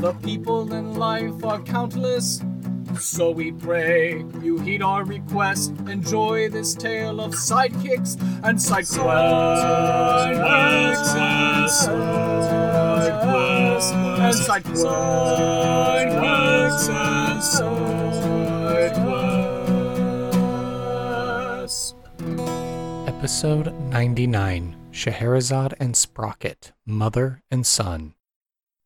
The people in life are countless. So we pray you heed our request. Enjoy this tale of sidekicks and side quests. Side and side quests and side quests. Episode 99 Scherazade and Sprocket, Mother and Son.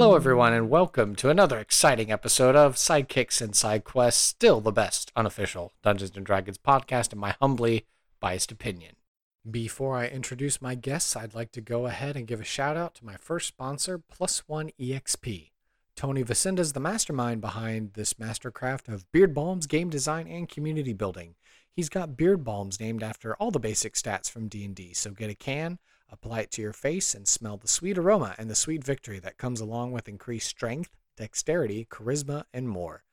Hello, everyone, and welcome to another exciting episode of Sidekicks and Side Quests, still the best unofficial Dungeons and Dragons podcast, in my humbly biased opinion. Before I introduce my guests, I'd like to go ahead and give a shout out to my first sponsor, Plus One EXP. Tony Vacinda is the mastermind behind this mastercraft of beard balms, game design, and community building. He's got beard balms named after all the basic stats from D&D, so get a can, apply it to your face, and smell the sweet aroma and the sweet victory that comes along with increased strength, dexterity, charisma, and more.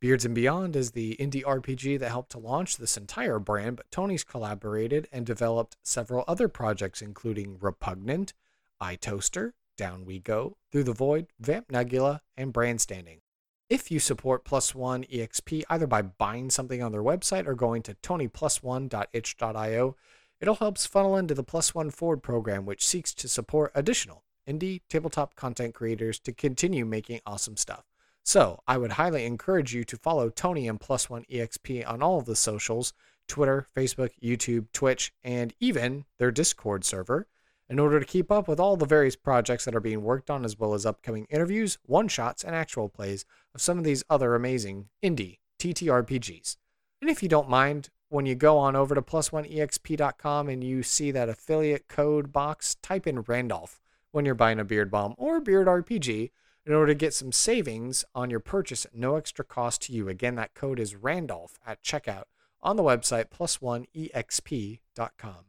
Beards and Beyond is the indie RPG that helped to launch this entire brand, but Tony's collaborated and developed several other projects, including Repugnant, Eye Toaster, Down We Go, Through the Void, Vamp Nebula, and Standing. If you support Plus One EXP either by buying something on their website or going to tonyplusone.itch.io, it all helps funnel into the Plus One Forward program, which seeks to support additional indie tabletop content creators to continue making awesome stuff. So, I would highly encourage you to follow Tony and Plus One EXP on all of the socials Twitter, Facebook, YouTube, Twitch, and even their Discord server in order to keep up with all the various projects that are being worked on, as well as upcoming interviews, one shots, and actual plays of some of these other amazing indie TTRPGs. And if you don't mind, when you go on over to plus1exp.com and you see that affiliate code box, type in Randolph when you're buying a beard balm or beard RPG in order to get some savings on your purchase at no extra cost to you. Again, that code is Randolph at checkout on the website plus1exp.com.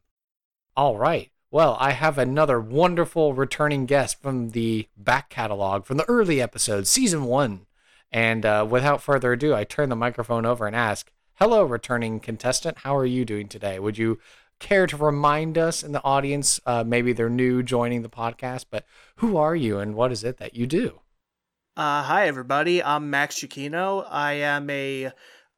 All right. Well, I have another wonderful returning guest from the back catalog from the early episodes, season one. And uh, without further ado, I turn the microphone over and ask, Hello, returning contestant. How are you doing today? Would you care to remind us in the audience? Uh, maybe they're new joining the podcast, but who are you and what is it that you do? Uh, hi, everybody. I'm Max Cicchino. I am a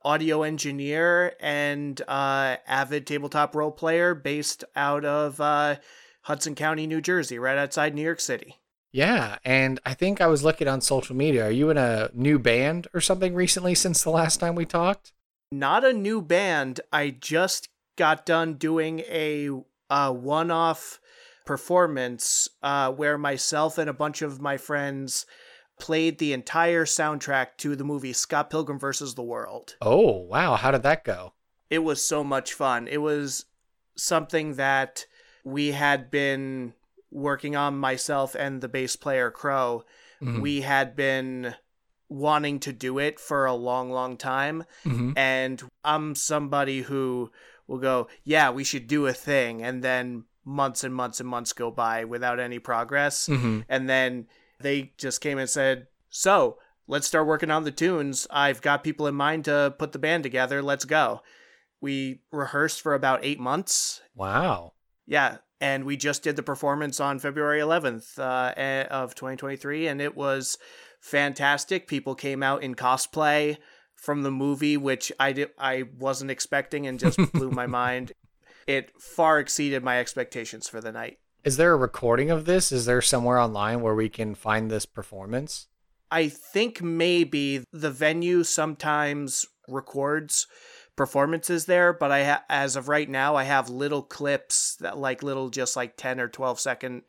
audio engineer and uh, avid tabletop role player based out of uh, Hudson County, New Jersey, right outside New York City. Yeah, and I think I was looking on social media. Are you in a new band or something recently since the last time we talked? Not a new band. I just got done doing a, a one off performance uh, where myself and a bunch of my friends played the entire soundtrack to the movie Scott Pilgrim versus the World. Oh, wow. How did that go? It was so much fun. It was something that we had been working on myself and the bass player Crow. Mm-hmm. We had been wanting to do it for a long, long time. Mm-hmm. And I'm somebody who will go, yeah, we should do a thing. And then months and months and months go by without any progress. Mm-hmm. And then they just came and said, so let's start working on the tunes. I've got people in mind to put the band together. Let's go. We rehearsed for about eight months. Wow. Yeah. And we just did the performance on February 11th uh, of 2023, and it was fantastic. People came out in cosplay from the movie, which I did, I wasn't expecting and just blew my mind. It far exceeded my expectations for the night. Is there a recording of this? Is there somewhere online where we can find this performance? I think maybe the venue sometimes records performances there, but I ha- as of right now I have little clips that like little just like 10 or 12 second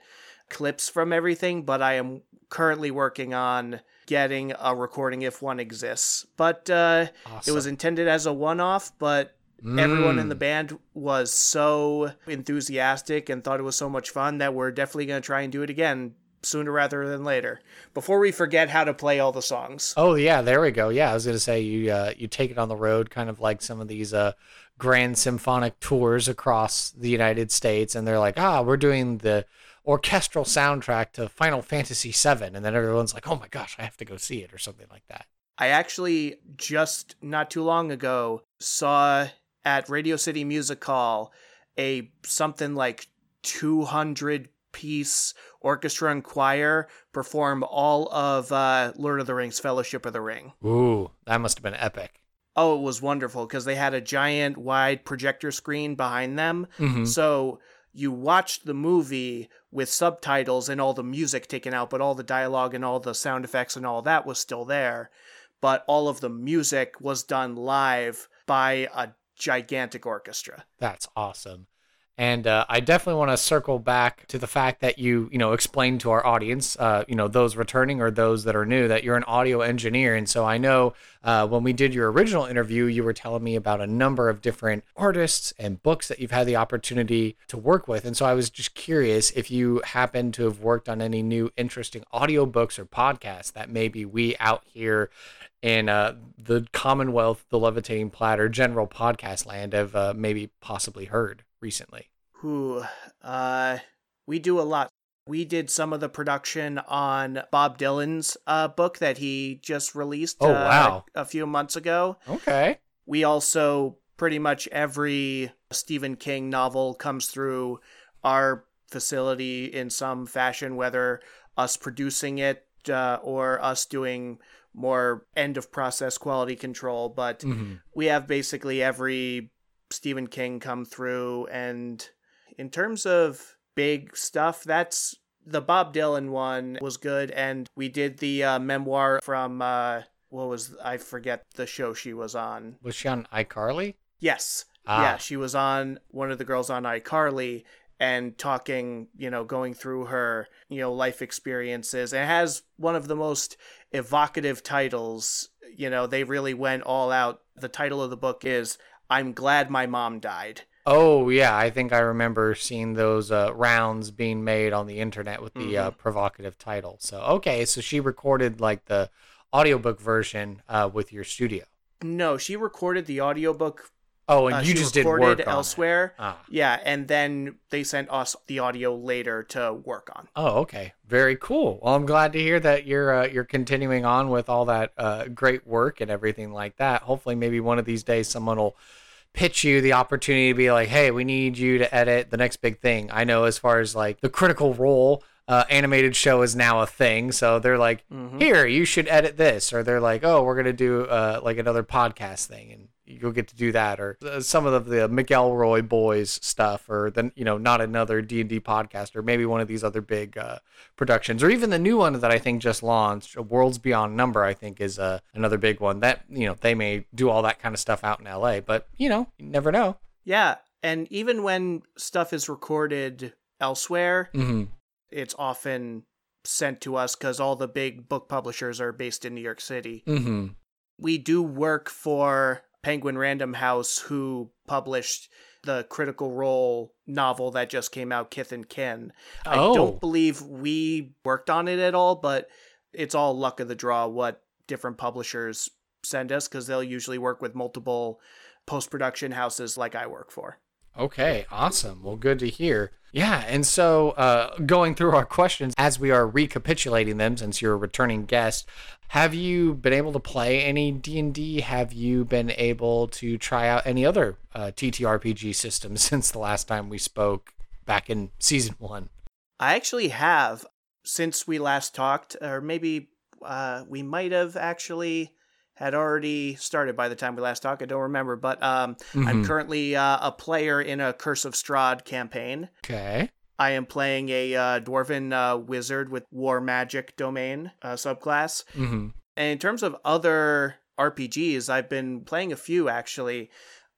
clips from everything, but I am currently working on getting a recording if one exists. But uh Awesome. it was intended as a one-off, but everyone in the Mm. band was so enthusiastic and thought it was so much fun that we're definitely going to try and do it again sooner rather than later before we forget how to play all the songs. Oh yeah, there we go. Yeah, I was gonna say you uh, you take it on the road, kind of like some of these uh, grand symphonic tours across the United States, and they're like, ah, we're doing the orchestral soundtrack to Final Fantasy VII, and then everyone's like, oh my gosh, I have to go see it or something like that. I actually just not too long ago saw at Radio City Music Hall a something like 200 piece orchestra and choir perform all of uh, Lord of the Rings Fellowship of the Ring. Ooh, that must have been epic. Oh, it was wonderful because they had a giant wide projector screen behind them. Mhm. So you watched the movie with subtitles and all the music taken out, but all the dialogue and all the sound effects and all that was still there. But all of the music was done live by a gigantic orchestra. That's awesome. And uh, I definitely want to circle back to the fact that you, you know, explained to our audience, uh, you know, those returning or those that are new, that you're an audio engineer. And so I know uh, when we did your original interview, you were telling me about a number of different artists and books that you've had the opportunity to work with. And so I was just curious if you happen to have worked on any new interesting audiobooks or podcasts that maybe we out here in uh, the Commonwealth, the Levitating Platter, general podcast land have uh, maybe possibly heard recently. Who, uh, we do a lot. We did some of the production on Bob Dylan's uh, book that he just released Oh, uh, wow. a few months ago. Okay. we also pretty much every Stephen King novel comes through our facility in some fashion, whether us producing it uh, or us doing more end of process quality control. But Mhm. we have basically every Stephen King come through. And in terms of big stuff, that's the Bob Dylan one was good. And we did the uh, memoir from, uh, what was, I forget the show she was on. Was she on iCarly? Yes. Ah. Yeah, she was on one of the girls on iCarly and talking, you know, going through her, you know, life experiences. It has one of the most evocative titles. You know, they really went all out. The title of the book is I'm Glad My Mom Died. Oh yeah, I think I remember seeing those uh, rounds being made on the internet with the uh, provocative title. So okay, so she recorded like the audiobook version uh, with your studio. No, she recorded the audiobook. Oh, and uh, you just did work elsewhere. Ah. Yeah, and then they sent us the audio later to work on. Oh, okay. Very cool. Well, I'm glad to hear that you're uh, you're continuing on with all that uh, great work and everything like that. Hopefully, maybe one of these days someone will pitch you the opportunity to be like, "Hey, we need you to edit the next big thing." I know as far as like the Critical Role uh, animated show is now a thing, so they're like, "Here, you should edit this," or they're like, "Oh, we're gonna do uh, like another podcast thing," and you'll get to do that. Or uh, some of the McElroy boys stuff or then you know not another D&D podcast or maybe one of these other big uh, productions. Or even the new one that I think just launched Worlds Beyond Number I think is uh, another big one that you know they may do all that kind of stuff out in LA but you know you never know. Yeah, and even when stuff is recorded elsewhere, mm-hmm. It's often sent to us because all the big book publishers are based in New York City. Mm-hmm. We do work for Penguin Random House, who published the Critical Role novel that just came out, Kith and Kin. I Oh. don't believe we worked on it at all, but it's all luck of the draw what different publishers send us because they'll usually work with multiple post production houses like I work for. Okay, awesome. Well, good to hear. Yeah, and so uh, going through our questions as we are recapitulating them, since you're a returning guest, have you been able to play any D and D? Have you been able to try out any other uh, TTRPG systems since the last time we spoke back in season one? I actually have since we last talked, or maybe uh, we might have actually had already started by the time we last talked. I don't remember, but um, I'm Mhm. currently uh, a player in a Curse of Strahd campaign. Okay. I am playing a uh, dwarven uh, wizard with war magic domain uh, subclass. Mm-hmm. And in terms of other RPGs, I've been playing a few actually.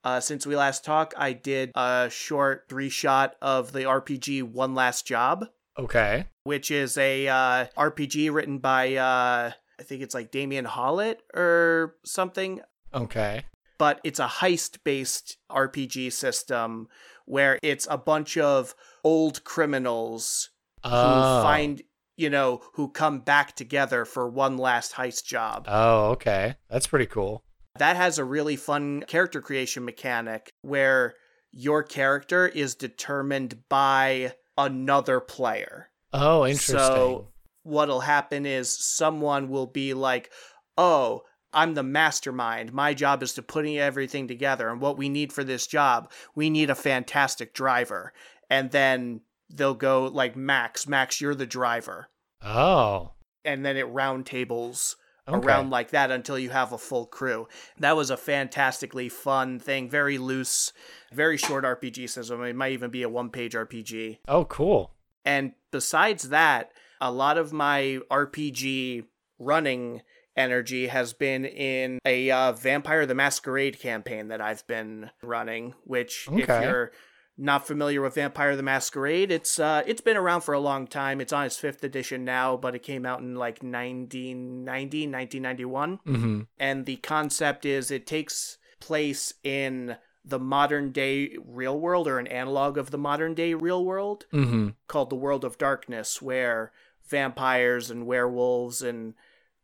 Uh, since we last talked, I did a short three shot of the RPG One Last Job, Okay. which is a uh, RPG written by uh, I think it's like Damien Hollett or something. Okay. But it's a heist based RPG system where it's a bunch of old criminals who Oh. find you know who come back together for one last heist job. Oh, okay. That's pretty cool. That has a really fun character creation mechanic where your character is determined by another player. Oh, interesting. So what'll happen is someone will be like, "Oh, I'm the mastermind. My job is to putting everything together and what we need for this job, we need a fantastic driver." And then they'll go like, "Max, Max, you're the driver." oh. And then it round tables Okay. around like that until you have a full crew. That was a fantastically fun thing, very loose, very short RPG system. It might even be a one page RPG. Oh, cool. And besides that, a lot of my RPG running energy has been in a uh, Vampire the Masquerade campaign that I've been running, which if you're not familiar with Vampire the Masquerade, it's uh it's been around for a long time. It's on its 5th edition now, but it came out in like 1990, 1991 Mm-hmm. and the concept is it takes place in the modern day real world or an analog of the modern day real world Mm-hmm. called the world of darkness where vampires and werewolves and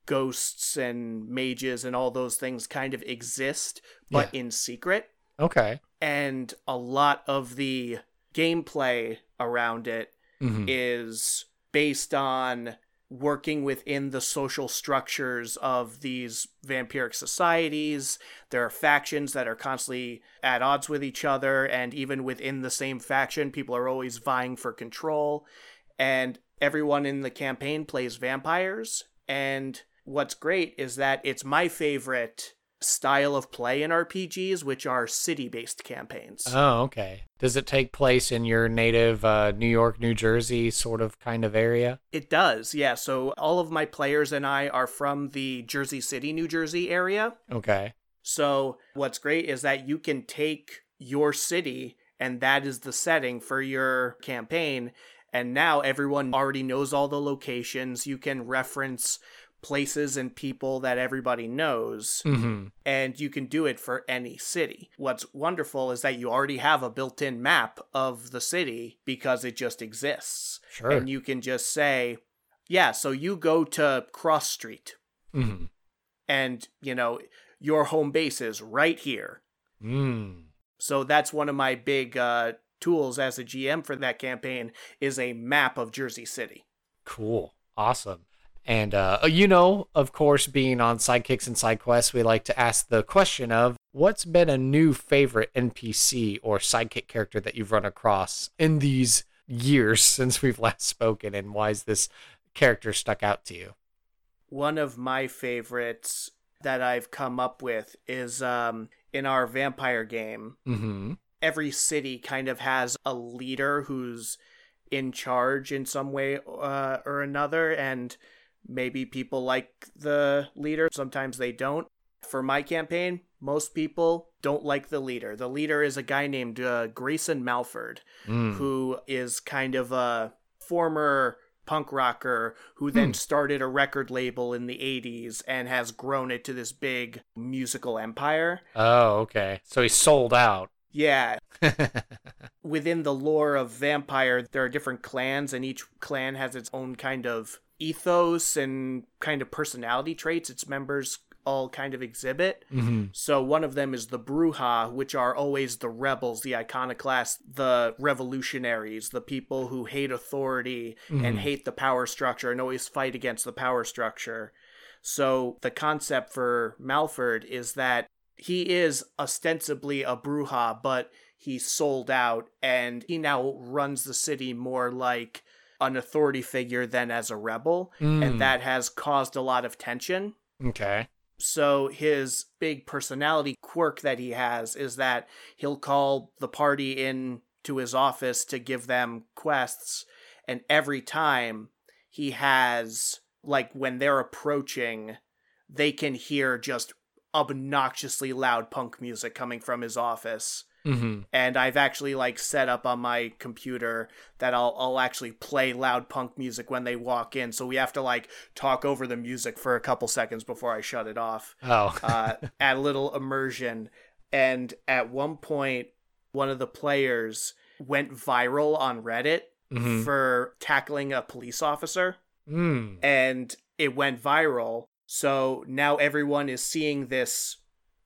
ghosts and mages and all those things kind of exist but in secret Okay. and a lot of the gameplay around it Mm-hmm. is based on working within the social structures of these vampiric societies. There are factions that are constantly at odds with each other, and even within the same faction, people are always vying for control. And everyone in the campaign plays vampires. And what's great is that it's my favorite style of play in RPGs, which are city based campaigns. Oh, okay. Does it take place in your native uh, New York, New Jersey sort of kind of area? It does, yeah. So all of my players and I are from the Jersey City, New Jersey area. Okay. So what's great is that you can take your city and that is the setting for your campaign. And now everyone already knows all the locations. You can reference places and people that everybody knows Mm-hmm. and you can do it for any city. What's wonderful is that you already have a built in map of the city because it just exists. Sure. And you can just say, yeah, so you go to Cross Street mm-hmm. and, you know, your home base is right here. Mm. So that's one of my big uh, tools as a GM for that campaign is a map of Jersey City. Cool. Awesome. And uh, you know, of course, being on Sidekicks and Side Quests, we like to ask the question of what's been a new favorite NPC or sidekick character that you've run across in these years since we've last spoken, and why is this character stuck out to you? One of my favorites that I've come up with is um, in our vampire game. Mm-hmm. Every city kind of has a leader who's in charge in some way uh, or another and maybe people like the leader sometimes they don't for my campaign most people don't like the leader the leader is a guy named uh, grayson malford Mm. who is kind of a former punk rocker who then Hmm. started a record label in the 80s and has grown it to this big musical empire Oh, okay. So he sold out. Yeah within the lore of vampire there are different clans and each clan has its own kind of ethos and kind of personality traits its members all kind of exhibit mm-hmm. so one of them is the Brujah which are always the rebels the iconoclasts the revolutionaries the people who hate authority and Mhm. hate the power structure and always fight against the power structure so the concept for malford is that he is ostensibly a Brujah, but he sold out and he now runs the city more like an authority figure than as a rebel. Mm. And that has caused a lot of tension. Okay. So his big personality quirk that he has is that he'll call the party in to his office to give them quests. And every time he has, like, when they're approaching, they can hear just obnoxiously loud punk music coming from his office. Mm-hmm. And I've actually like set up on my computer that I'll I'll actually play loud punk music when they walk in. So we have to like talk over the music for a couple seconds before I shut it off. Oh. uh, add a little immersion. And at one point, one of the players went viral on Reddit Mhm. for tackling a police officer Mm. and it went viral. So now everyone is seeing this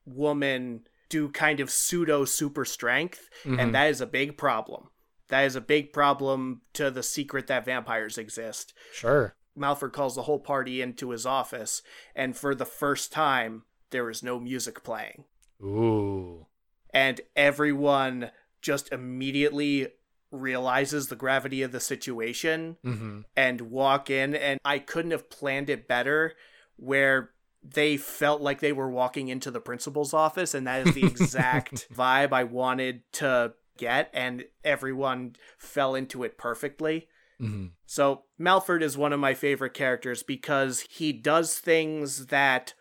woman do kind of pseudo super strength, Mhm. and that is a big problem. That is a big problem to the secret that vampires exist. Sure. Malford calls the whole party into his office, and for the first time, there is no music playing. Ooh. And everyone just immediately realizes the gravity of the situation Mm-hmm. and walk in and I couldn't have planned it better where they felt like they were walking into the principal's office and that is the exact vibe I wanted to get and everyone fell into it perfectly. Mm-hmm. So Malford is one of my favorite characters because he does things that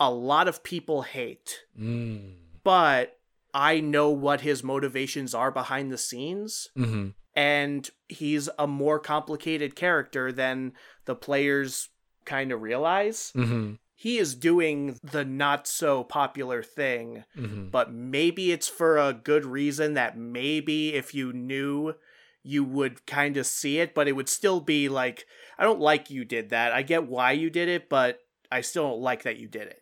a lot of people hate, Mm. but I know what his motivations are behind the scenes Mm-hmm. and he's a more complicated character than the players kind of realize. Mm-hmm. He is doing the not so popular thing, Mm-hmm. but maybe it's for a good reason that maybe if you knew you would kind of see it, but it would still be like, I don't like you did that. I get why you did it, but I still don't like that you did it.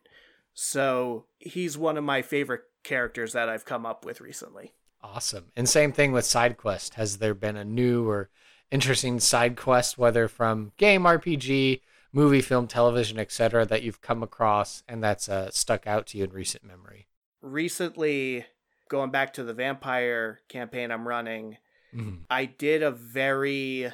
So he's one of my favorite characters that I've come up with recently. Awesome. And same thing with side quest. Has there been a new or interesting side quest, whether from game, RPG, movie, film, television, etc., that you've come across and that's uh, stuck out to you in recent memory? recently going back to the vampire campaign I'm running, Mm-hmm. I did a very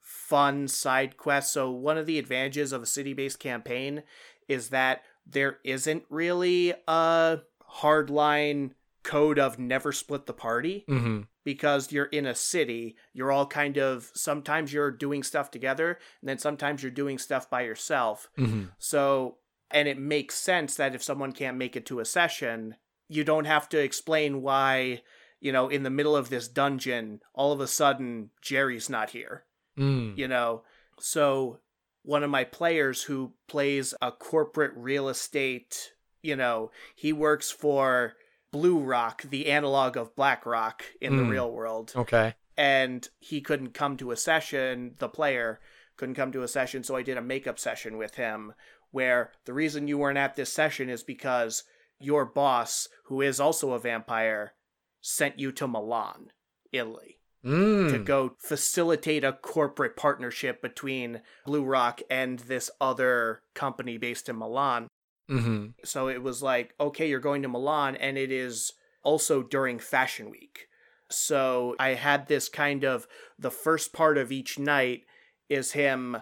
fun side quest. So one of the advantages of a city-based campaign is that there isn't really a hardline code of never split the party Mm-hmm. Because you're in a city. You're all kind of sometimes you're doing stuff together and then sometimes you're doing stuff by yourself. Mm-hmm. So, and it makes sense that if someone can't make it to a session, you don't have to explain why, you know, in the middle of this dungeon, all of a sudden Jerry's not here, Mm. you know? So, one of my players who plays a corporate real estate, you know, he works for Blue Rock, the analog of Black Rock in the Mm. real world Okay. and he couldn't come to a session the player couldn't come to a session so i did a makeup session with him where the reason you weren't at this session is because your boss who is also a vampire sent you to milan italy Mm. to go facilitate a corporate partnership between blue rock and this other company based in milan Mm-hmm. so it was like, okay, you're going to Milan, and it is also during Fashion Week. So I had this kind of the first part of each night is him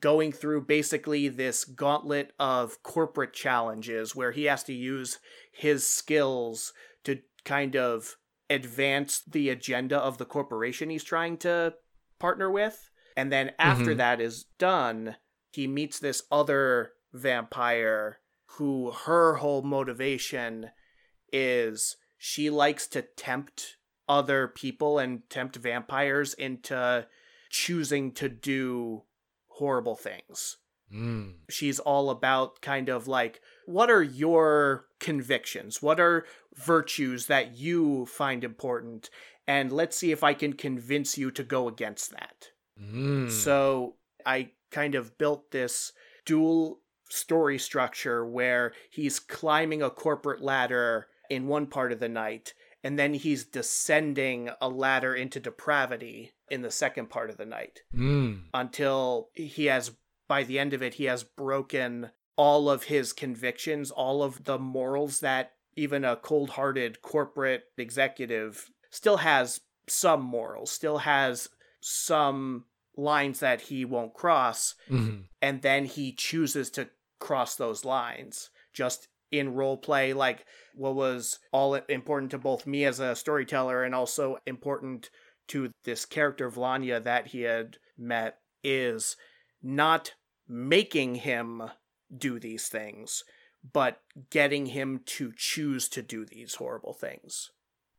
going through basically this gauntlet of corporate challenges where he has to use his skills to kind of advance the agenda of the corporation he's trying to partner with. And then after Mhm. that is done, he meets this other vampire who her whole motivation is she likes to tempt other people and tempt vampires into choosing to do horrible things. Mm. She's all about kind of like, what are your convictions? What are virtues that you find important? And let's see if I can convince you to go against that. Mm. So I kind of built this dual story structure where he's climbing a corporate ladder in one part of the night, and then he's descending a ladder into depravity in the second part of the night Mm. until he has, by the end of it, he has broken all of his convictions, all of the morals that even a cold hearted corporate executive still has some morals, still has some lines that he won't cross Mm-hmm. and then he chooses to cross those lines just in role play like what was all important to both me as a storyteller and also important to this character Vlanya that he had met is not making him do these things, but getting him to choose to do these horrible things.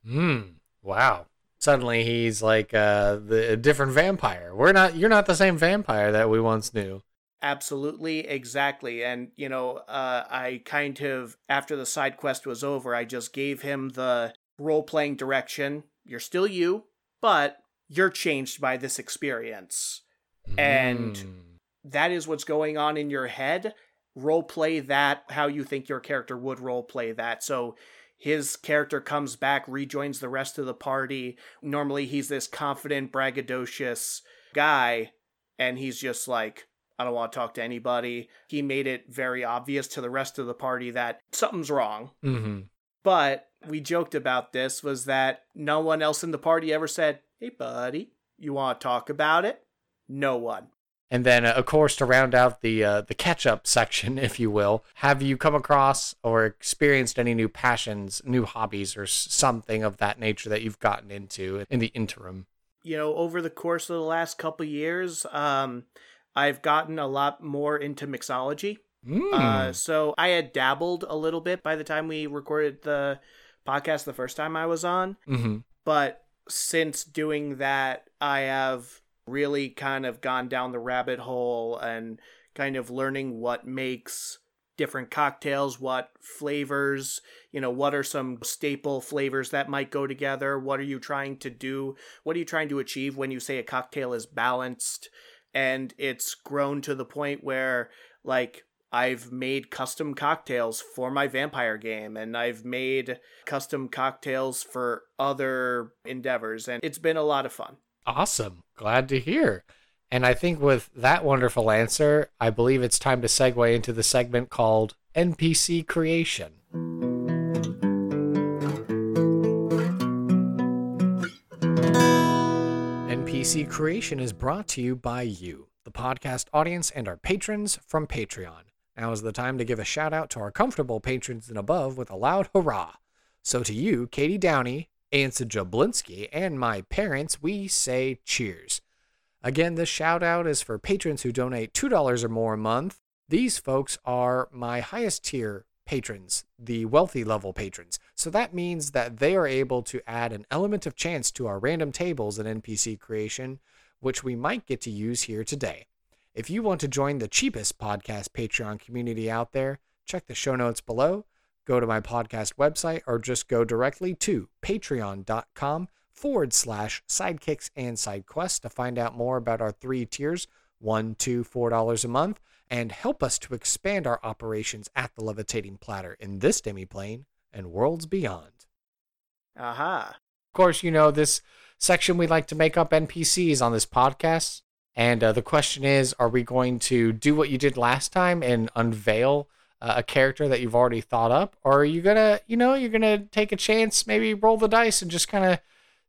Hmm. Wow. Suddenly he's like uh, the a different vampire. We're not. You're not the same vampire that we once knew. Absolutely, exactly. And, you know, uh, I kind of, after the side quest was over, I just gave him the role playing direction. You're still you, but you're changed by this experience. Mm. And hmm. that is what's going on in your head. Role play that how you think your character would role play that. So his character comes back, rejoins the rest of the party. Normally, he's this confident, braggadocious guy, and he's just like, I don't want to talk to anybody. He made it very obvious to the rest of the party that something's wrong. Mm-hmm. But we joked about this was that no one else in the party ever said, Hey, buddy, you want to talk about it? No one. And then, uh, of course, to round out the uh, the catch up section, if you will, have you come across or experienced any new passions, new hobbies, or something of that nature that you've gotten into in the interim? You know, over the course of the last couple years, um, I've gotten a lot more into mixology. Mm. Uh, so I had dabbled a little bit by the time we recorded the podcast the first time I was on. Mm-hmm. But since doing that, I have really kind of gone down the rabbit hole and kind of learning what makes different cocktails, what flavors, you know, what are some staple flavors that might go together? What are you trying to do? What are you trying to achieve when you say a cocktail is balanced? and it's grown to the point where like I've made custom cocktails for my vampire game and I've made custom cocktails for other endeavors and it's been a lot of fun. Awesome. Glad to hear. And I think with that wonderful answer, I believe it's time to segue into the segment called NPC creation. NPC Creation is brought to you by you, the podcast audience, and our patrons from Patreon. Now is the time to give a shout out to our comfortable patrons and above with a loud hurrah. So to you, Katie Downey, Ansa Jablinski, and my parents, we say cheers. Again, this shout out is for patrons who donate $2 or more a month. These folks are my highest tier patrons, the wealthy level patrons. So that means that they are able to add an element of chance to our random tables and NPC creation, which we might get to use here today. If you want to join the cheapest podcast Patreon community out there, check the show notes below, go to my podcast website, or just go directly to patreon.com forward slash sidekicks and sidequests to find out more about our three tiers one, two, four dollars a month and help us to expand our operations at the levitating platter in this demiplane and worlds beyond. Aha. Of course, you know this section we like to make up NPCs on this podcast. And uh, the question is are we going to do what you did last time and unveil a character that you've already thought up? Or are you going to, you know, you're going to take a chance, maybe roll the dice and just kind of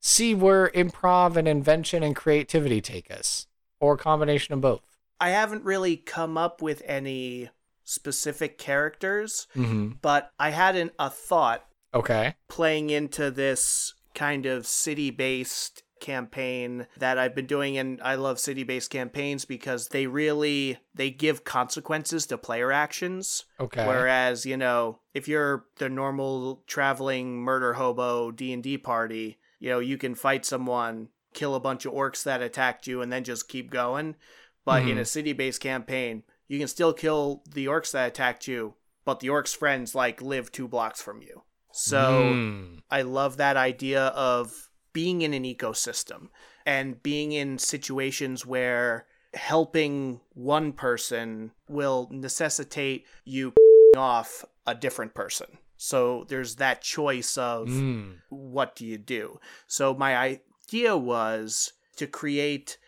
see where improv and invention and creativity take us? Or a combination of both? I haven't really come up with any specific characters, mm-hmm. but I had an, a thought. Okay. Playing into this kind of city based campaign that I've been doing and I love city-based campaigns because they really they give consequences to player actions. Okay. Whereas, you know, if you're the normal traveling murder hobo D&D party, you know, you can fight someone, kill a bunch of orcs that attacked you and then just keep going. But mm-hmm. in a city based campaign, you can still kill the orcs that attacked you, but the orcs' friends like live two blocks from you. So mm. I love that idea of being in an ecosystem and being in situations where helping one person will necessitate you off a different person. So there's that choice of mm. what do you do. So my idea was to create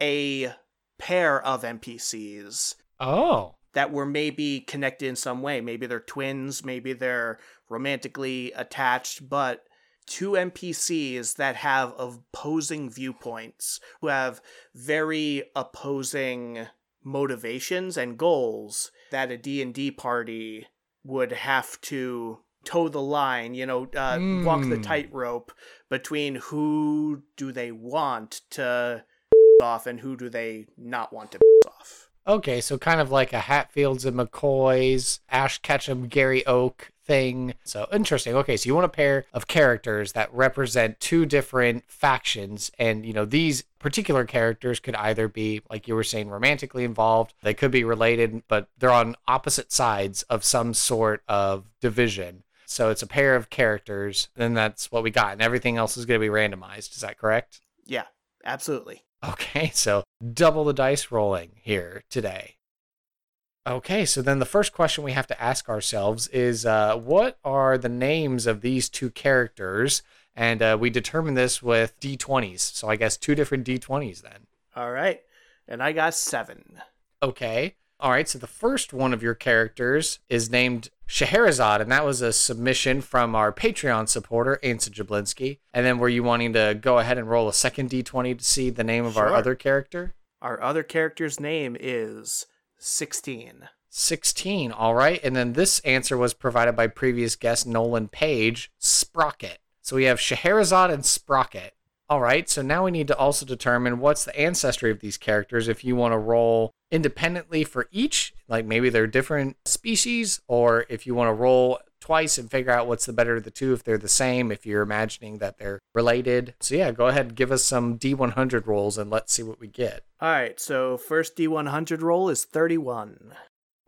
a pair of NPCs. Oh. That were maybe connected in some way. Maybe they're twins, maybe they're romantically attached, but two NPCs that have opposing viewpoints, who have very opposing motivations and goals that a D&D party would have to toe the line, you know, uh, walk the Mm. tightrope between who do they want to off and who do they not want to off. Okay, so kind of like a Hatfields and McCoys, Ash Ketchum, Gary Oak thing. So interesting. Okay, so you want a pair of characters that represent two different factions, and you know these particular characters could either be, like you were saying, romantically involved. They could be related, but they're on opposite sides of some sort of division. So it's a pair of characters, and that's what we got, and everything else is going to be randomized. Is that correct? Yeah, absolutely. Okay, so double the dice rolling here today. Okay, so then the first question we have to ask ourselves is uh, what are the names of these two characters? And uh, we determine this with d20s. So I guess two different d20s then. All right. And I got seven. Okay. All right, so the first one of your characters is named Scherazade, and that was a submission from our Patreon supporter, Anson Jablinski. And then were you wanting to go ahead and roll a second d20 to see the name of our other character? Our other character's name is 16. 16. All right. And then this answer was provided by previous guest Nolan Page, Sprocket. So we have Scherazade and Sprocket. All right. So now we need to also determine what's the ancestry of these characters if you want to roll independently for each, like maybe they're different species, or if you want to roll twice and figure out what's the better of the two if they're the same, if you're imagining that they're related. So yeah, go ahead and give us some D100 rolls and let's see what we get. All right. So first D100 roll is 31.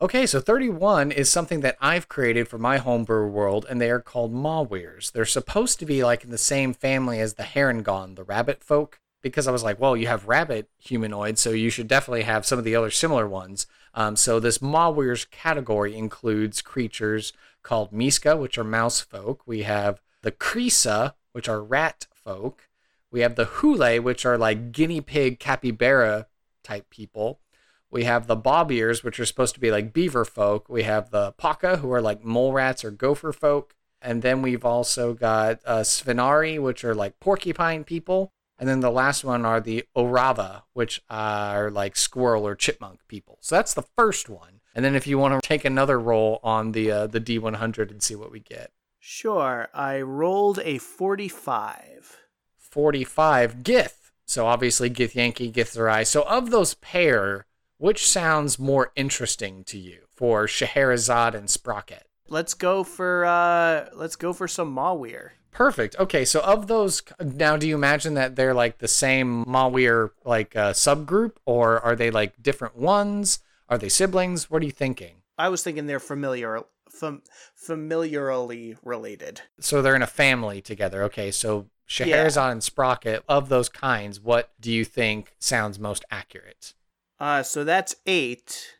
Okay, so 31 is something that I've created for my homebrew world, and they are called Mawirs. They're supposed to be like in the same family as the Harengon, the rabbit folk, because I was like, well, you have rabbit humanoids, so you should definitely have some of the other similar ones. Um, so this Mawirs category includes creatures called Miska, which are mouse folk. We have the Krisa, which are rat folk. We have the Hule, which are like guinea pig capybara type people. We have the bob ears, which are supposed to be like beaver folk. We have the paka, who are like mole rats or gopher folk. And then we've also got uh, sphinari, which are like porcupine people. And then the last one are the orava, which are like squirrel or chipmunk people. So that's the first one. And then if you want to take another roll on the uh, the D100 and see what we get, Sure. I rolled a 45. 45 Gith. So obviously Githyanki, Gith Zerai. So of those pair, which sounds more interesting to you for Scherazade and Sprocket? Let's go for uh let's go for some Mawir. Perfect. Okay, so of those, now do you imagine that they're like the same Mawir like uh, subgroup, or are they like different ones? Are they siblings? What are you thinking? I was thinking they're familiar fam- familiarly related. So they're in a family together. Okay, so Scherazade and Sprocket, of those kinds, what do you think sounds most accurate? Uh so that's 8.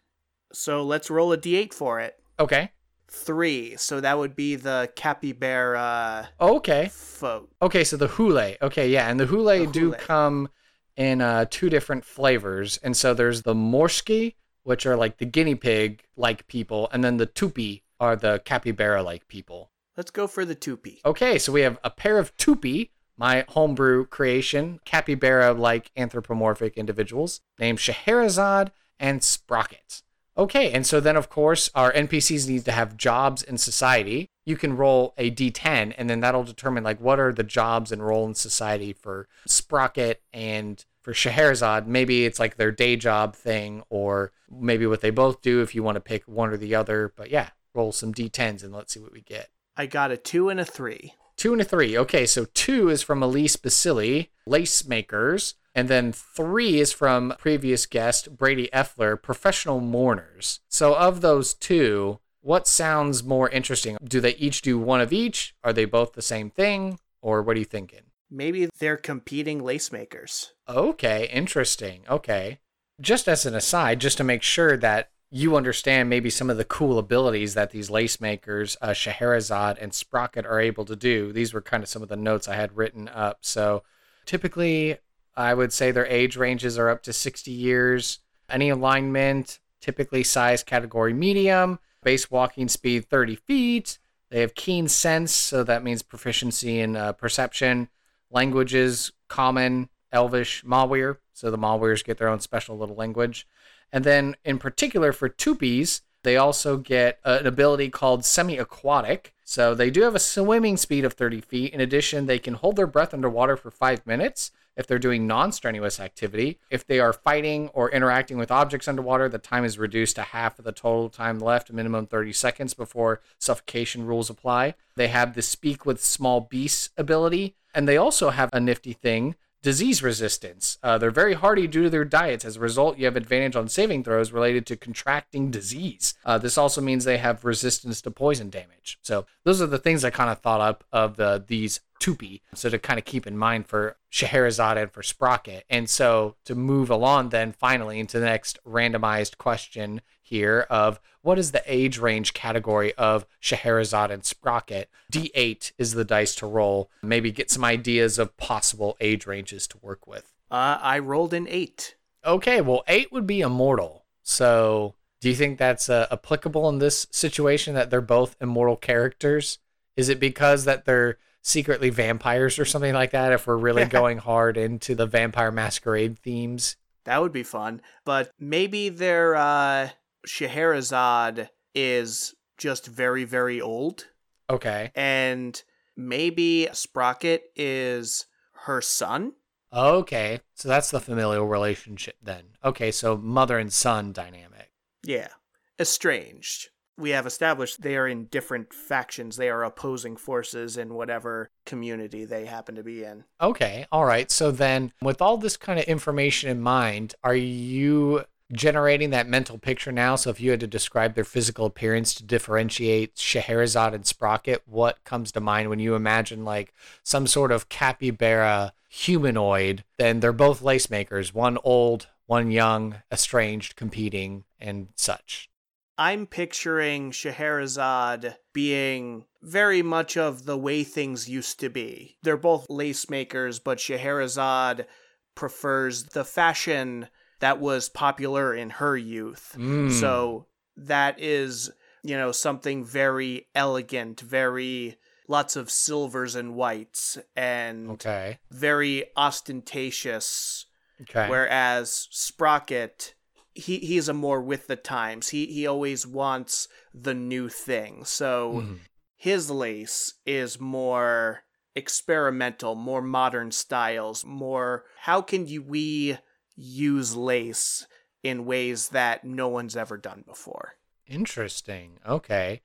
So let's roll a d8 for it. Okay. 3. So that would be the capybara Okay. folk. Okay, so the hule. Okay, yeah, and the hule The do come in uh, two different flavors, and so there's the morski, which are like the guinea pig like people, and then the tupi are the capybara like people. Let's go for the tupi. Okay, so we have a pair of tupi, my homebrew creation, capybara like anthropomorphic individuals named Scherazade and Sprocket. Okay, and so then of course our NPCs need to have jobs in society. You can roll a d10 and then that'll determine like what are the jobs and role in society for Sprocket and for Scherazade. Maybe it's like their day job thing or maybe what they both do if you want to pick one or the other. But yeah, roll some d10s and let's see what we get. I got a 2 and a 3. Two and a three. Okay, so two is from Elise Basili, Lace Makers. And then three is from previous guest Brady Effler, Professional Mourners. So of those two, what sounds more interesting? Do they each do one of each? Are they both the same thing? Or what are you thinking? Maybe they're competing lace makers. Okay, interesting. Okay. Just as an aside, just to make sure that you understand maybe some of the cool abilities that these lace makers, uh, Scherazade and Sprocket, are able to do. These were kind of some of the notes I had written up. So typically, I would say their age ranges are up to 60 years. Any alignment, typically size category medium, base walking speed 30 feet. They have keen sense, so that means proficiency in uh, perception. Languages, common, elvish, Mawir. So the Mawirs get their own special little language. And then in particular for Tupis, They also get an ability called semi aquatic. So they do have a swimming speed of 30 feet. In addition, they can hold their breath underwater for five minutes if they're doing non strenuous activity. If they are fighting or interacting with objects underwater, the time is reduced to half of the total time left, minimum 30 seconds before suffocation rules apply. They have the speak with small beasts ability, and they also have a nifty thing disease resistance. Uh, they're very hardy due to their diets. As a result, you have advantage on saving throws related to contracting disease. Uh, this also means they have resistance to poison damage. So those are the things I kind of thought up of the these Tupi. So to kind of keep in mind for Scherazade and for Sprocket. And so to move along then finally into the next randomized question here of what is the age range category of Scherazade and Sprocket? D8 is the dice to roll. Maybe get some ideas of possible age ranges to work with. Uh, I rolled an eight. Okay, well, eight would be immortal. So do you think that's uh, applicable in this situation that they're both immortal characters? Is it because that they're secretly vampires or something like that if we're really going hard into the vampire masquerade themes? That would be fun. But maybe their uh Scherazade is just very, very old. Okay. And maybe Sprocket is her son. Okay. So that's the familial relationship then. Okay, so mother and son dynamic. Yeah. Estranged. We have established they are in different factions. They are opposing forces in whatever community they happen to be in. Okay. All right. So then, with all this kind of information in mind, are you generating that mental picture now. So if you had to describe their physical appearance to differentiate Scherazade and Sprocket, what comes to mind when you imagine like some sort of capybara humanoid? Then they're both lace makers, one old, one young, estranged, competing, and such. I'm picturing Scherazade being very much of the way things used to be. They're both lace makers, but Scherazade prefers the fashion that was popular in her youth. Mm. So that is, you know, something very elegant, very lots of silvers and whites and okay. very ostentatious. Okay. Whereas Sprocket he he's a more with the times. He he always wants the new thing. So Mhm. his lace is more experimental, more modern styles, more how can you we use lace in ways that no one's ever done before. Interesting. Okay.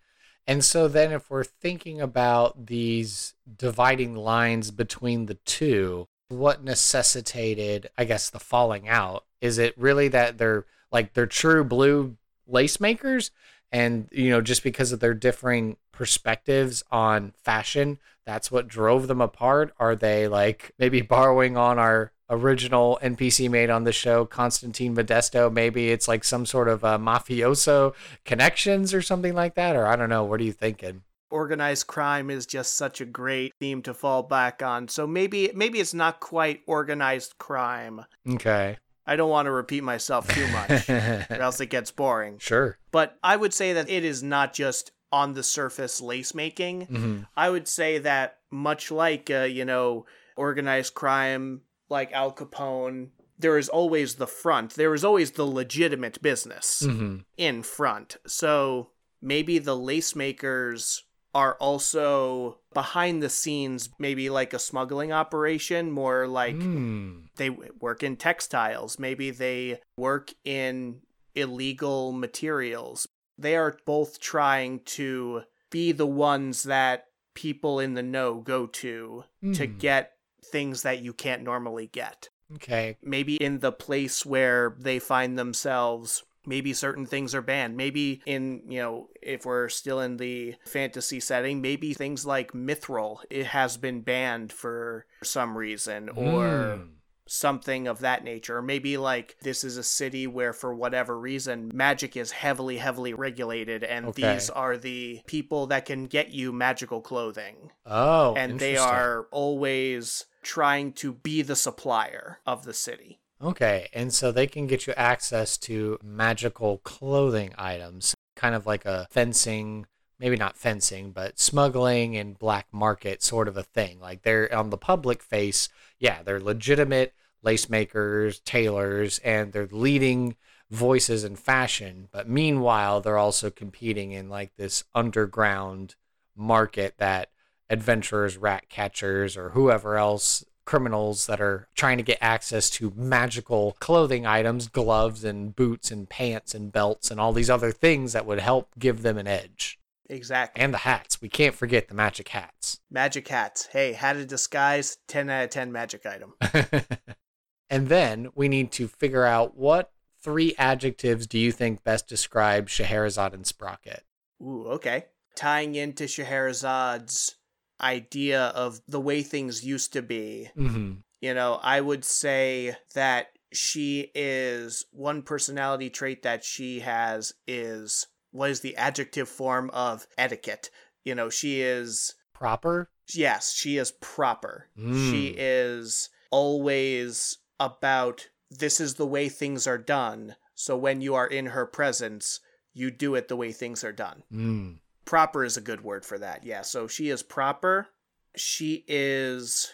And so then if we're thinking about these dividing lines between the two, what necessitated, I guess, the falling out? Is it really that they're like they're true blue lace makers and you know just because of their differing perspectives on fashion, that's what drove them apart? Are they like maybe borrowing on our original NPC made on the show, Constantine Modesto. Maybe it's like some sort of uh, mafioso connections or something like that. Or I don't know. What are you thinking? Organized crime is just such a great theme to fall back on. So maybe maybe it's not quite organized crime. Okay. I don't want to repeat myself too much, or else it gets boring. Sure. But I would say that it is not just on the surface lace making. hmm I would say that much like uh, you know organized crime like Al Capone, there is always the front. There is always the legitimate business hmm in front. So maybe the lace makers are also behind the scenes, maybe like a smuggling operation, more like Mm. they work in textiles. Maybe they work in illegal materials. They are both trying to be the ones that people in the know go to to Hmm. get things that you can't normally get. Okay. Maybe in the place where they find themselves, maybe certain things are banned. Maybe in, you know, if we're still in the fantasy setting, maybe things like mithril it has been banned for some reason or Mm. something of that nature. Or maybe like this is a city where, for whatever reason, magic is heavily, heavily regulated, and Okay. these are the people that can get you magical clothing. Oh, and they are always trying to be the supplier of the city. Okay, and so they can get you access to magical clothing items, kind of like a fencing, maybe not fencing, but smuggling and black market sort of a thing. Like they're on the public face, yeah, they're legitimate lace makers, tailors, and they're leading voices in fashion. But meanwhile, they're also competing in like this underground market that adventurers, rat catchers, or whoever else criminals that are trying to get access to magical clothing items, gloves and boots and pants and belts and all these other things that would help give them an edge. Exactly. And the hats. We can't forget the magic hats. Magic hats. Hey, hat of disguise, 10 out of 10 magic item. and then we need to figure out what three adjectives do you think best describe Scherazade and Sprocket? Ooh, okay. Tying into Scherazade's idea of the way things used to be, Mm-hmm. you know, I would say that she is one personality trait that she has is what is the adjective form of etiquette? You know, she is Proper? yes, she is proper. Mm. She is always about this is the way things are done. So when you are in her presence, you do it the way things are done. Mm. Proper is a good word for that. Yeah, so she is proper. She is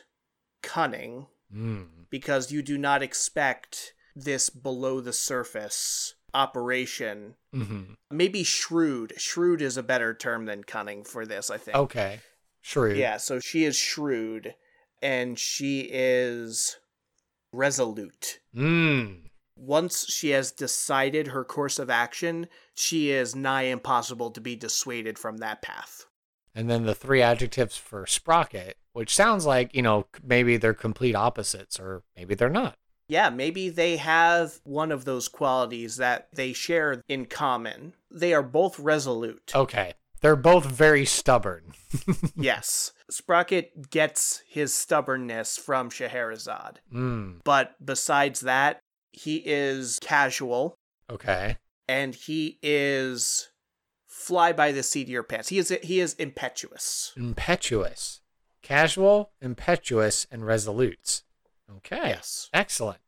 cunning Mm. because you do not expect this below the surface operation. Mm-hmm. Maybe shrewd. Shrewd is a better term than cunning for this, I think. Okay. Shrewd. Yeah, so she is shrewd and she is resolute. Mm. Once she has decided her course of action, she is nigh impossible to be dissuaded from that path. And then the three adjectives for Sprocket, which sounds like, you know, maybe they're complete opposites or maybe they're not. Yeah, maybe they have one of those qualities that they share in common. They are both resolute. Okay. They're both very stubborn. yes. Sprocket gets his stubbornness from Scherazade. Mm. But besides that, he is casual Okay. And he is fly by the seat of your pants. He is he is impetuous. Impetuous. Casual, impetuous, and resolute. Okay. Yes. Excellent.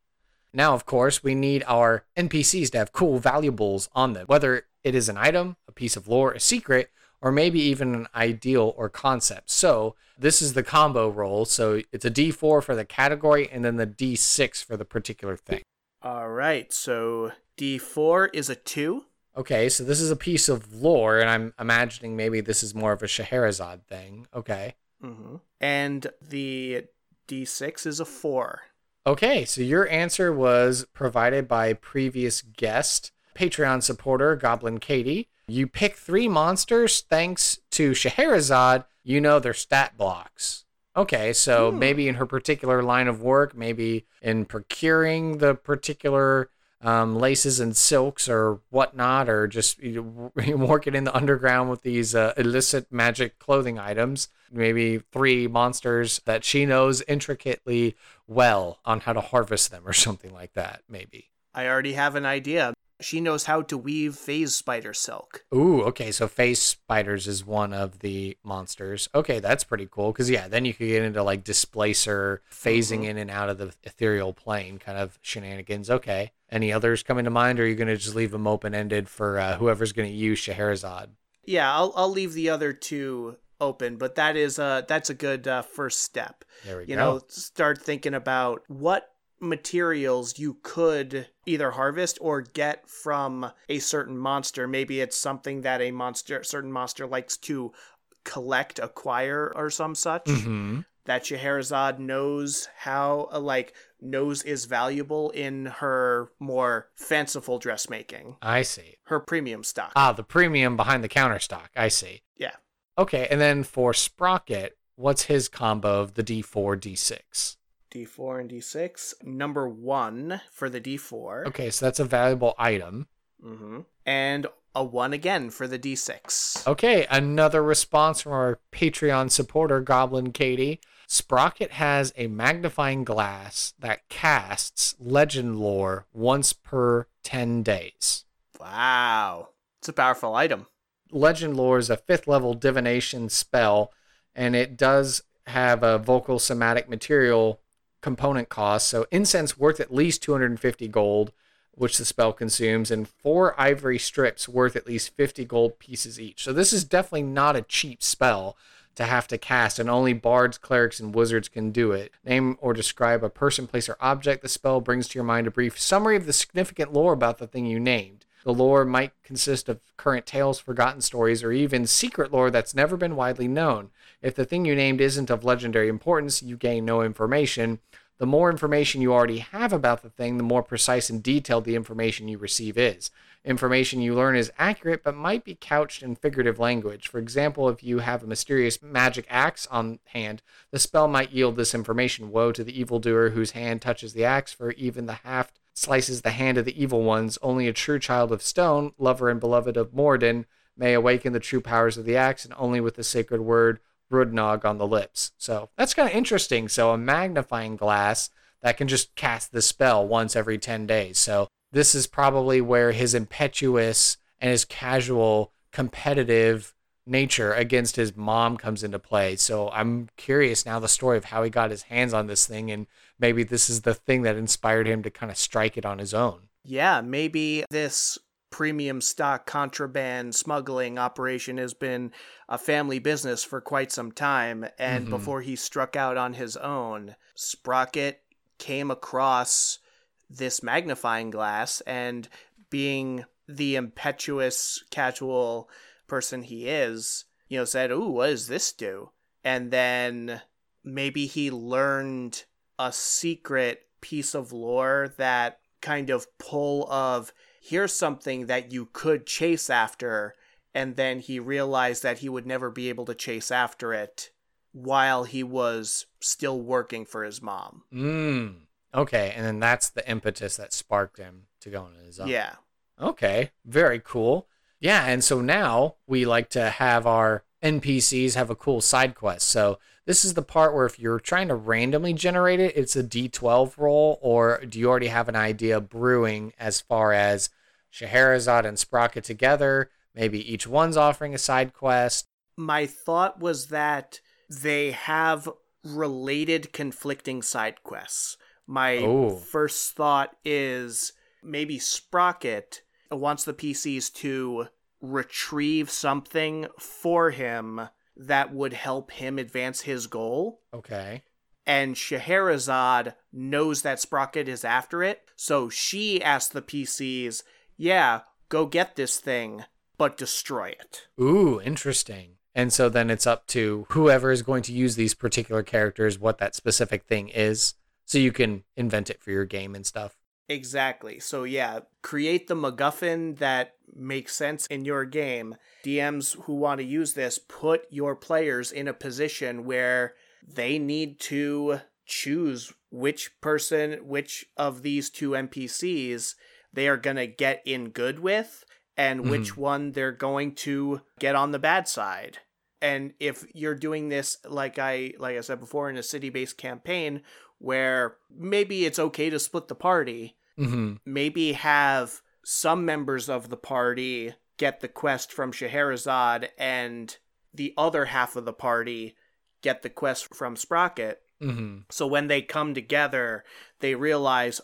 Now, of course, we need our NPCs to have cool valuables on them, whether it is an item, a piece of lore, a secret, or maybe even an ideal or concept. So, this is the combo roll. So, it's a d4 for the category and then the d6 for the particular thing. All right. So D4 is a 2. Okay, so this is a piece of lore, and I'm imagining maybe this is more of a Scherazade thing. Okay. Mm-hmm. And the D6 is a 4. Okay, so your answer was provided by previous guest, Patreon supporter Goblin Katie. You pick three monsters thanks to Scherazade. You know their stat blocks. Okay, so Hmm. maybe in her particular line of work, maybe in procuring the particular um, laces and silks or whatnot, or just you know, working in the underground with these uh, illicit magic clothing items. Maybe three monsters that she knows intricately well on how to harvest them or something like that, maybe. I already have an idea. She knows how to weave phase spider silk. Ooh, okay. So phase spiders is one of the monsters. Okay, that's pretty cool. Because yeah, then you could get into like displacer, phasing Mhm. in and out of the ethereal plane kind of shenanigans. Okay. Any others coming to mind, or are you going to just leave them open ended for uh, whoever's going to use Scherazade? Yeah, I'll I'll leave the other two open, but that is uh that's a good uh, first step. There we you go. know start thinking about what materials you could either harvest or get from a certain monster maybe it's something that a monster certain monster likes to collect acquire or some such hmm that Scherazade knows how uh, like knows is valuable in her more fanciful dressmaking I see. her premium stock Ah, the premium behind the counter stock. I see. Yeah. Okay, and then for Sprocket, what's his combo of the D4, D6? D4 and d6 number one for the d4 Okay, so that's a valuable item. hmm And a one again for the d6. Okay, another response from our Patreon supporter, Goblin Katie. Sprocket has a magnifying glass that casts legend lore once per 10 days. Wow. It's a powerful item. Legend lore is a fifth level divination spell, and it does have a vocal somatic material component cost. So, incense worth at least 250 gold, which the spell consumes, and four ivory strips worth at least 50 gold pieces each. So, this is definitely not a cheap spell. to have to cast, and only bards, clerics, and wizards can do it. Name or describe a person, place, or object the spell brings to your mind a brief summary of the significant lore about the thing you named. The lore might consist of current tales, forgotten stories, or even secret lore that's never been widely known. If the thing you named isn't of legendary importance, you gain no information. The more information you already have about the thing, the more precise and detailed the information you receive is information you learn is accurate but might be couched in figurative language. For example, if you have a mysterious magic axe on hand, the spell might yield this information Woe to the evildoer whose hand touches the axe, for even the haft slices the hand of the evil ones. Only a true child of stone, lover and beloved of Moradin, may awaken the true powers of the axe, and only with the sacred word Rudnogg on the lips. So that's kind of interesting. So a magnifying glass that can just cast the spell once every 10 days. So this is probably where his impetuous and his casual competitive nature against his mom comes into play. So I'm curious now the story of how he got his hands on this thing and maybe this is the thing that inspired him to kind of strike it on his own. Yeah, maybe this premium stock contraband smuggling operation has been a family business for quite some time and mm-hmm. before he struck out on his own, Sprocket came across this magnifying glass and being the impetuous casual person he is, you know, said, "Ooh, what does this do?" And then maybe he learned a secret piece of lore that kind of pull of here's something that you could chase after and then he realized that he would never be able to chase after it while he was still working for his mom. Mm. Okay, and then that's the impetus that sparked him to go on his own. Yeah. Okay, very cool. Yeah, and so now we like to have our NPCs have a cool side quest. So this is the part where if you're trying to randomly generate it, it's a D12 roll, or do you already have an idea brewing as far as Scherazade and Sprocket together? Maybe each one's offering a side quest. My thought was that they have related conflicting side quests. My Ooh. first thought is maybe Sprocket wants the PCs to retrieve something for him that would help him advance his goal. Okay. And Scherazade knows that Sprocket is after it, so she asks the PCs, yeah, go get this thing, but destroy it. Ooh, interesting. And so then it's up to whoever is going to use these particular characters what that specific thing is so you can invent it for your game and stuff. Exactly. So yeah, create the MacGuffin that makes sense in your game. DMs who want to use this put your players in a position where they need to choose which person, which of these two NPCs they are going to get in good with and mm-hmm. which one they're going to get on the bad side. And if you're doing this like I like I said before in a city-based campaign where maybe it's okay to split the party. Mm-hmm. Smaybe have some members of the party get the quest from Scherazade and the other half of the party get the quest from Sprocket. Mm-hmm. So when they come together, they realize,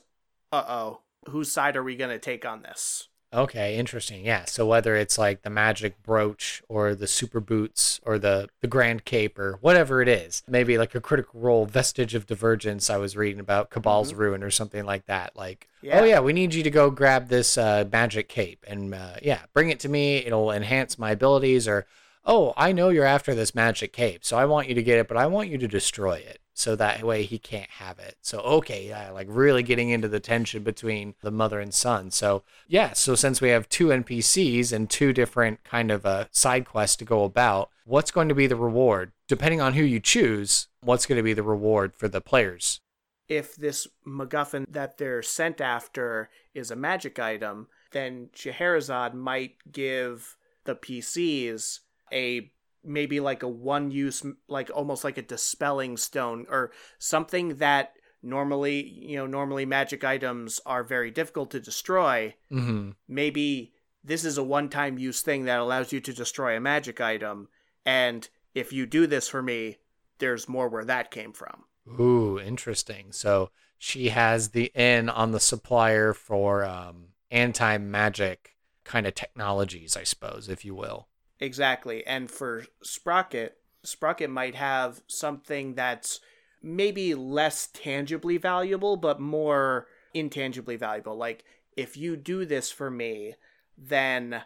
uh oh, whose side are we going to take on this? Okay, interesting. Yeah. So whether it's like the magic brooch or the super boots or the the grand cape or whatever it is, maybe like a critical role vestige of divergence I was reading about Cabal's mm-hmm. ruin or something like that. Like, yeah. oh yeah, we need you to go grab this uh, magic cape and uh, yeah, bring it to me. It'll enhance my abilities. Or oh, I know you're after this magic cape, so I want you to get it, but I want you to destroy it so that way he can't have it. So okay, yeah, like really getting into the tension between the mother and son. So yeah, so since we have two NPCs and two different kind of uh, side quests to go about, what's going to be the reward? Depending on who you choose, what's going to be the reward for the players? If this MacGuffin that they're sent after is a magic item, then Scherazade might give the PCs a maybe like a one use like almost like a dispelling stone or something that normally you know normally magic items are very difficult to destroy. Mm-hmm. maybe this is a one time use thing that allows you to destroy a magic item and if you do this for me there's more where that came from. Ooh interesting. So she has the in on the supplier for um, anti magic kind of technologies i suppose if you will Exactly. And for Sprocket, Sprocket might have something that's maybe less tangibly valuable, but more intangibly valuable. Like, if you do this for me, then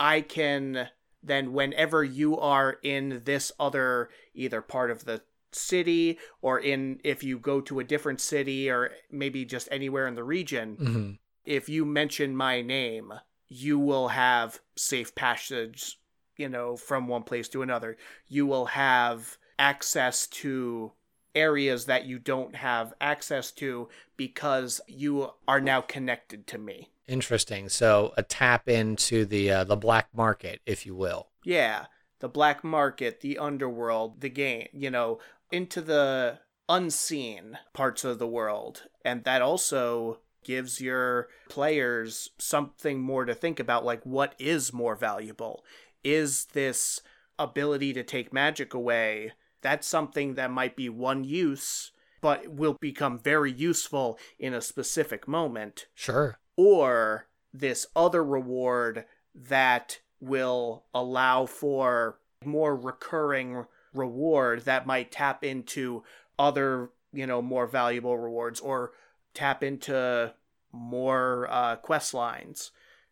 I can, then whenever you are in this other either part of the city or in if you go to a different city or maybe just anywhere in the region, Mm-hmm. if you mention my name, you will have safe passage, you know, from one place to another. You will have access to areas that you don't have access to because you are now connected to me. Interesting. So a tap into the uh, the black market, if you will. Yeah, the black market, the underworld, the game, you know, into the unseen parts of the world. And that also gives your players something more to think about like what is more valuable? Is this ability to take magic away? That's something that might be one use but will become very useful in a specific moment Sure. or this other reward that will allow for more recurring reward that might tap into other you know more valuable rewards or tap into more uh, quest lines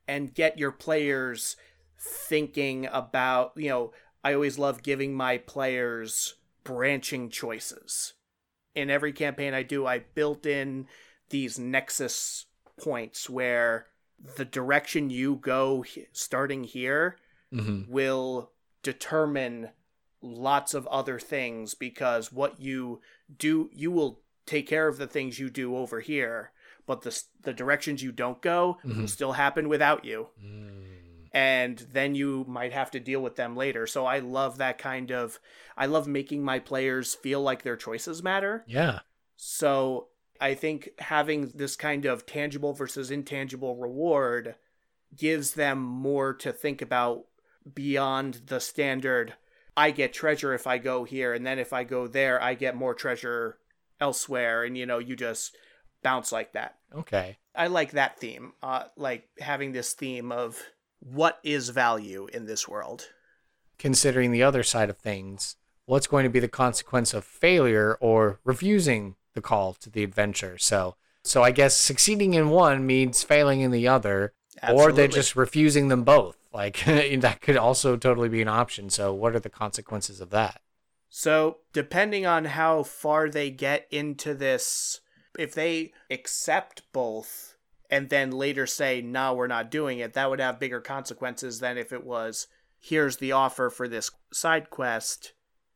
and get your players thinking about you know i always love giving my players branching choices in every campaign i do i built in these nexus points where the direction you go starting here Mm-hmm. will determine lots of other things because what you do you will take care of the things you do over here but the the directions you don't go will Mhm. still happen without you Mm. And then you might have to deal with them later so i love that kind of i love making my players feel like their choices matter Yeah. so I think having this kind of tangible versus intangible reward gives them more to think about beyond the standard I get treasure if I go here and then if I go there I get more treasure elsewhere and you know you just bounce like that. Okay. I like that theme. Uh like having this theme of what is value in this world. Considering the other side of things, what's going to be the consequence of failure or refusing the call to the adventure? So, so I guess succeeding in one means failing in the other, or they're just refusing them both. Like that could also totally be an option. So, what are the consequences of that? So, depending on how far they get into this, if they accept both and then later say, no, we're not doing it, that would have bigger consequences than if it was, here's the offer for this side quest.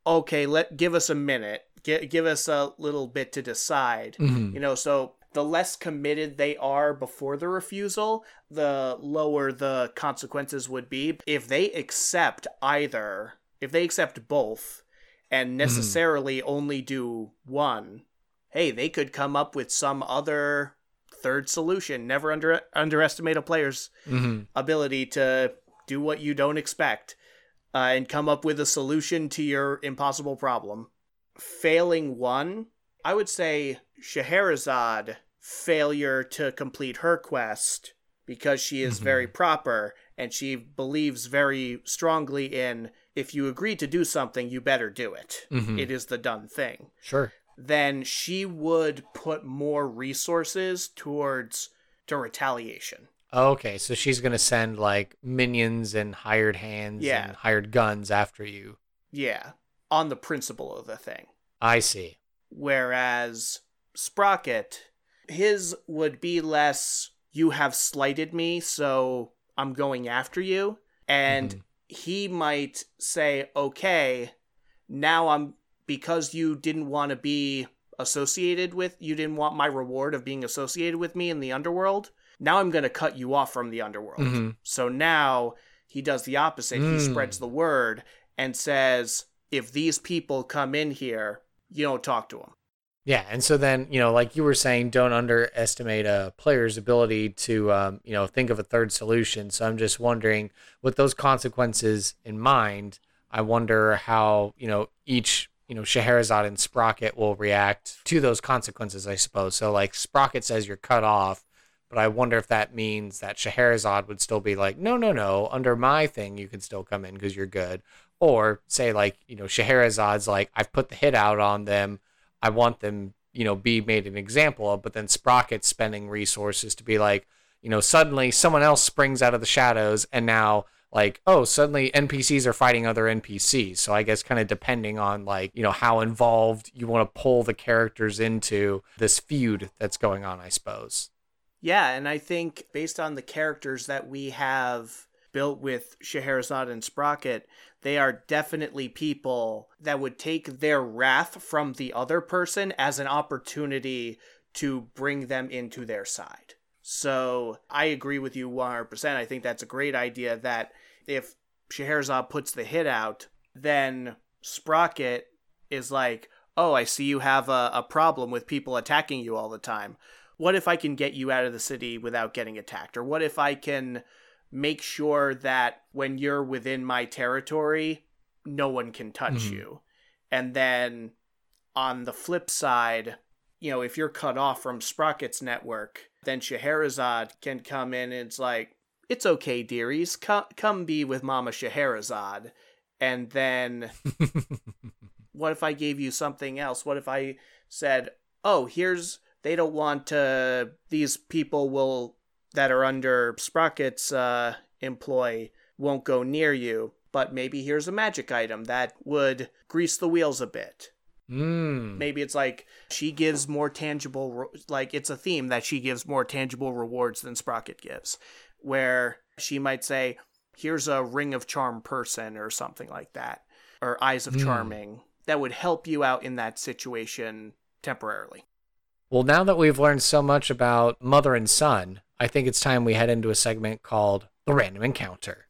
Okay, let give us a minute. G- give us a little bit to decide. Mhm. You know, so the less committed they are before the refusal, the lower the consequences would be. If they accept either, if they accept both, and necessarily only do one, hey, they could come up with some other third solution. Never under underestimate a player's Mhm. ability to do what you don't expect uh, and come up with a solution to your impossible problem. Failing one, I would say Scherazade failure to complete her quest because she is Mhm. very proper and she believes very strongly in if you agree to do something you better do it. Mhm. It is the done thing Sure. Then she would put more resources towards to retaliation. Okay, so she's gonna send like minions and hired hands Yeah. and hired guns after you. Yeah, on the principle of the thing. I see. Whereas Sprocket, his would be less you have slighted me, so I'm going after you. And Mhm. he might say, okay, now I'm because you didn't want to be associated with you didn't want my reward of being associated with me in the underworld. Now I'm going to cut you off from the underworld. Mhm. So now he does the opposite. He Mm. spreads the word and says, if these people come in here, you don't talk to them. Yeah, and so then you know, like you were saying, don't underestimate a player's ability to, um, you know, think of a third solution. So I'm just wondering, with those consequences in mind, I wonder how you know each, you know, Scherazade and Sprocket will react to those consequences. I suppose. So like Sprocket says you're cut off, But I wonder if that means that Scherazade would still be like, no, no, no, under my thing, you can still come in because you're good. Or say, like, you know, Scherazade's like, I've put the hit out on them. I want them, you know, be made an example of. But then Sprocket's spending resources to be like, you know, suddenly someone else springs out of the shadows and now like oh suddenly npcs are fighting other npcs so i guess kind of depending on like you know how involved you want to pull the characters into this feud that's going on i suppose. Yeah and i think based on the characters that we have built with scherazade and sprocket they are definitely people that would take their wrath from the other person as an opportunity to bring them into their side so I agree with you 100%. I think that's a great idea that if Scherazade puts the hit out, then Sprocket is like, oh, I see you have a, a problem with people attacking you all the time. What if I can get you out of the city without getting attacked? Or what if I can make sure that when you're within my territory, no one can touch mm-hmm. you? And then on the flip side, you know, if you're cut off from Sprocket's network, then Scherazade can come in and it's like, it's okay, dearies, come, come be with Mama Scherazade. And then, what if I gave you something else? What if I said, oh, here's, they don't want to, these people will, that are under Sprocket's uh, employ, won't go near you. But maybe here's a magic item that would grease the wheels a bit. Mm. Maybe it's like she gives more tangible, like it's a theme that she gives more tangible rewards than Sprocket gives, where she might say, "Here's a ring of charm person" or something like that, or eyes of mm. charming that would help you out in that situation temporarily. Well, now that we've learned so much about mother and son, I think it's time we head into a segment called the random encounter.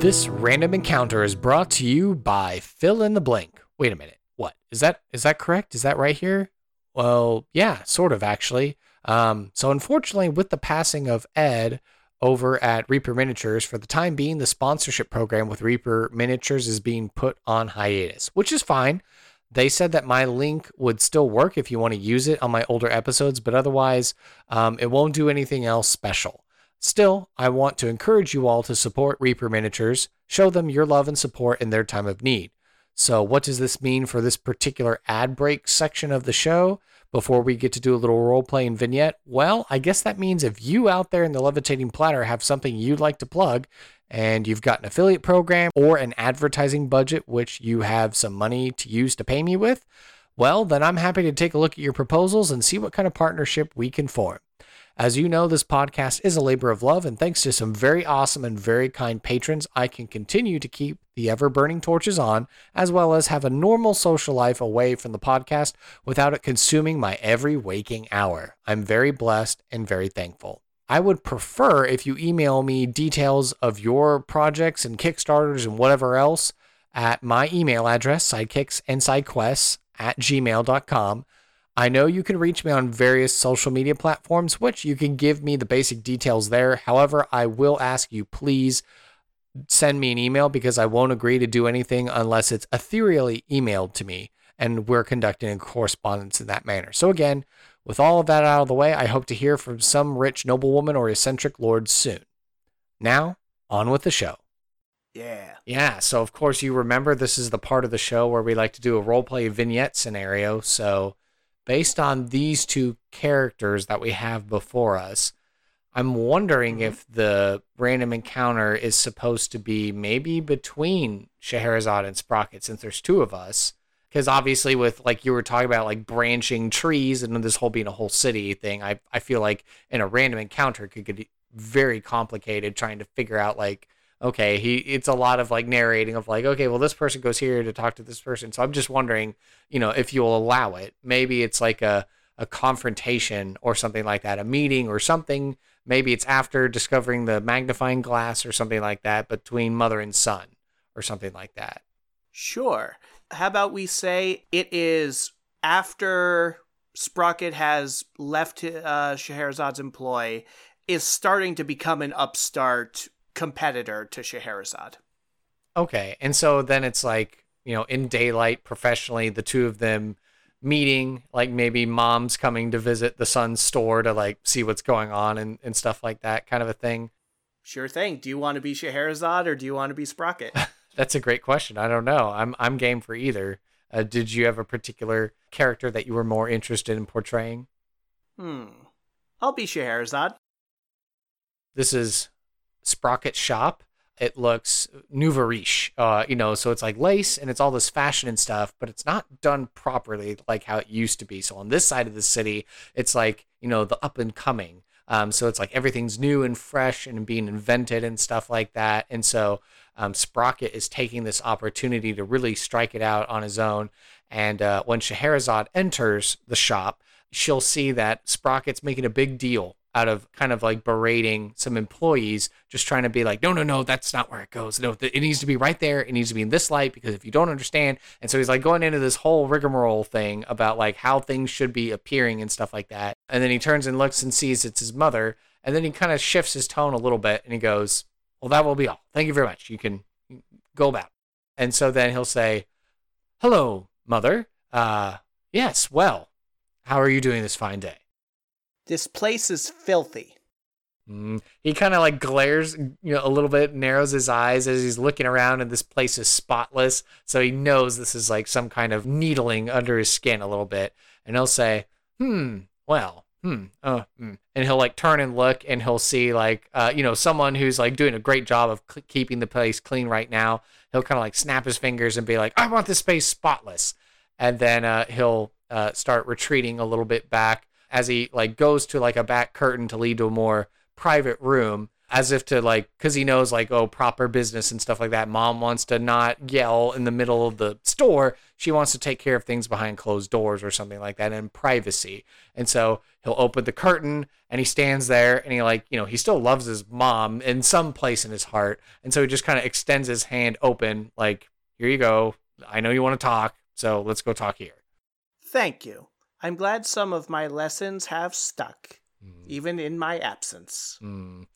This random encounter is brought to you by Fill in the Blank. Wait a minute. What? Is that is that correct? Is that right here? Well, yeah, sort of actually. Um, so unfortunately, with the passing of Ed over at Reaper Miniatures, for the time being, the sponsorship program with Reaper Miniatures is being put on hiatus, which is fine. They said that my link would still work if you want to use it on my older episodes, but otherwise, um, it won't do anything else special. Still, I want to encourage you all to support Reaper Miniatures, show them your love and support in their time of need. So, what does this mean for this particular ad break section of the show before we get to do a little role playing vignette? Well, I guess that means if you out there in the levitating platter have something you'd like to plug and you've got an affiliate program or an advertising budget which you have some money to use to pay me with, well, then I'm happy to take a look at your proposals and see what kind of partnership we can form. As you know, this podcast is a labor of love, and thanks to some very awesome and very kind patrons, I can continue to keep the ever burning torches on, as well as have a normal social life away from the podcast without it consuming my every waking hour. I'm very blessed and very thankful. I would prefer if you email me details of your projects and Kickstarters and whatever else at my email address, sidekicksandsidequests at gmail.com. I know you can reach me on various social media platforms, which you can give me the basic details there. However, I will ask you please send me an email because I won't agree to do anything unless it's ethereally emailed to me and we're conducting a correspondence in that manner. So, again, with all of that out of the way, I hope to hear from some rich noblewoman or eccentric lord soon. Now, on with the show. Yeah. Yeah. So, of course, you remember this is the part of the show where we like to do a role play vignette scenario. So, based on these two characters that we have before us, I'm wondering mm-hmm. if the random encounter is supposed to be maybe between Scherazade and Sprocket, since there's two of us. Because obviously, with like you were talking about, like branching trees and this whole being a whole city thing, I I feel like in a random encounter could get very complicated trying to figure out like okay, he it's a lot of like narrating of like, okay, well this person goes here to talk to this person. So I'm just wondering, you know, if you'll allow it. Maybe it's like a a confrontation or something like that, a meeting or something. Maybe it's after discovering the magnifying glass or something like that between mother and son or something like that. Sure. How about we say it is after Sprocket has left uh, Scherazade's employ, is starting to become an upstart competitor to Scherazade. Okay, and so then it's like you know, in daylight, professionally, the two of them meeting, like maybe mom's coming to visit the son's store to like see what's going on and, and stuff like that, kind of a thing. Sure thing. Do you want to be Scherazade or do you want to be Sprocket? That's a great question. I don't know. I'm I'm game for either. Uh, did you have a particular character that you were more interested in portraying? Hmm. I'll be Scherazade. This is Sprocket's shop. It looks nouveau riche, uh, you know, so it's like lace and it's all this fashion and stuff, but it's not done properly like how it used to be. So on this side of the city, it's like, you know, the up and coming. Um, so it's like everything's new and fresh and being invented and stuff like that. And so um, Sprocket is taking this opportunity to really strike it out on his own. And uh, when Scherazade enters the shop, she'll see that Sprocket's making a big deal out of kind of like berating some employees, just trying to be like, no, no, no, that's not where it goes. No, it needs to be right there. It needs to be in this light because if you don't understand, and so he's like going into this whole rigmarole thing about like how things should be appearing and stuff like that. And then he turns and looks and sees it's his mother, and then he kind of shifts his tone a little bit and he goes, "Well, that will be all. Thank you very much. You can go about." And so then he'll say, "Hello, mother. Uh, yes. Well, how are you doing this fine day?" This place is filthy. Mm. He kind of like glares, you know, a little bit, narrows his eyes as he's looking around, and this place is spotless. So he knows this is like some kind of needling under his skin a little bit. And he'll say, "Hmm, well, hmm, oh, hmm. and he'll like turn and look, and he'll see like, uh, you know, someone who's like doing a great job of keeping the place clean right now. He'll kind of like snap his fingers and be like, "I want this space spotless," and then uh, he'll uh, start retreating a little bit back as he like goes to like a back curtain to lead to a more private room as if to like because he knows like oh proper business and stuff like that. Mom wants to not yell in the middle of the store. She wants to take care of things behind closed doors or something like that in privacy. And so he'll open the curtain and he stands there and he like you know he still loves his mom in some place in his heart. And so he just kind of extends his hand open like here you go. I know you want to talk so let's go talk here. Thank you I'm glad some of my lessons have stuck, mm. even in my absence. Mm.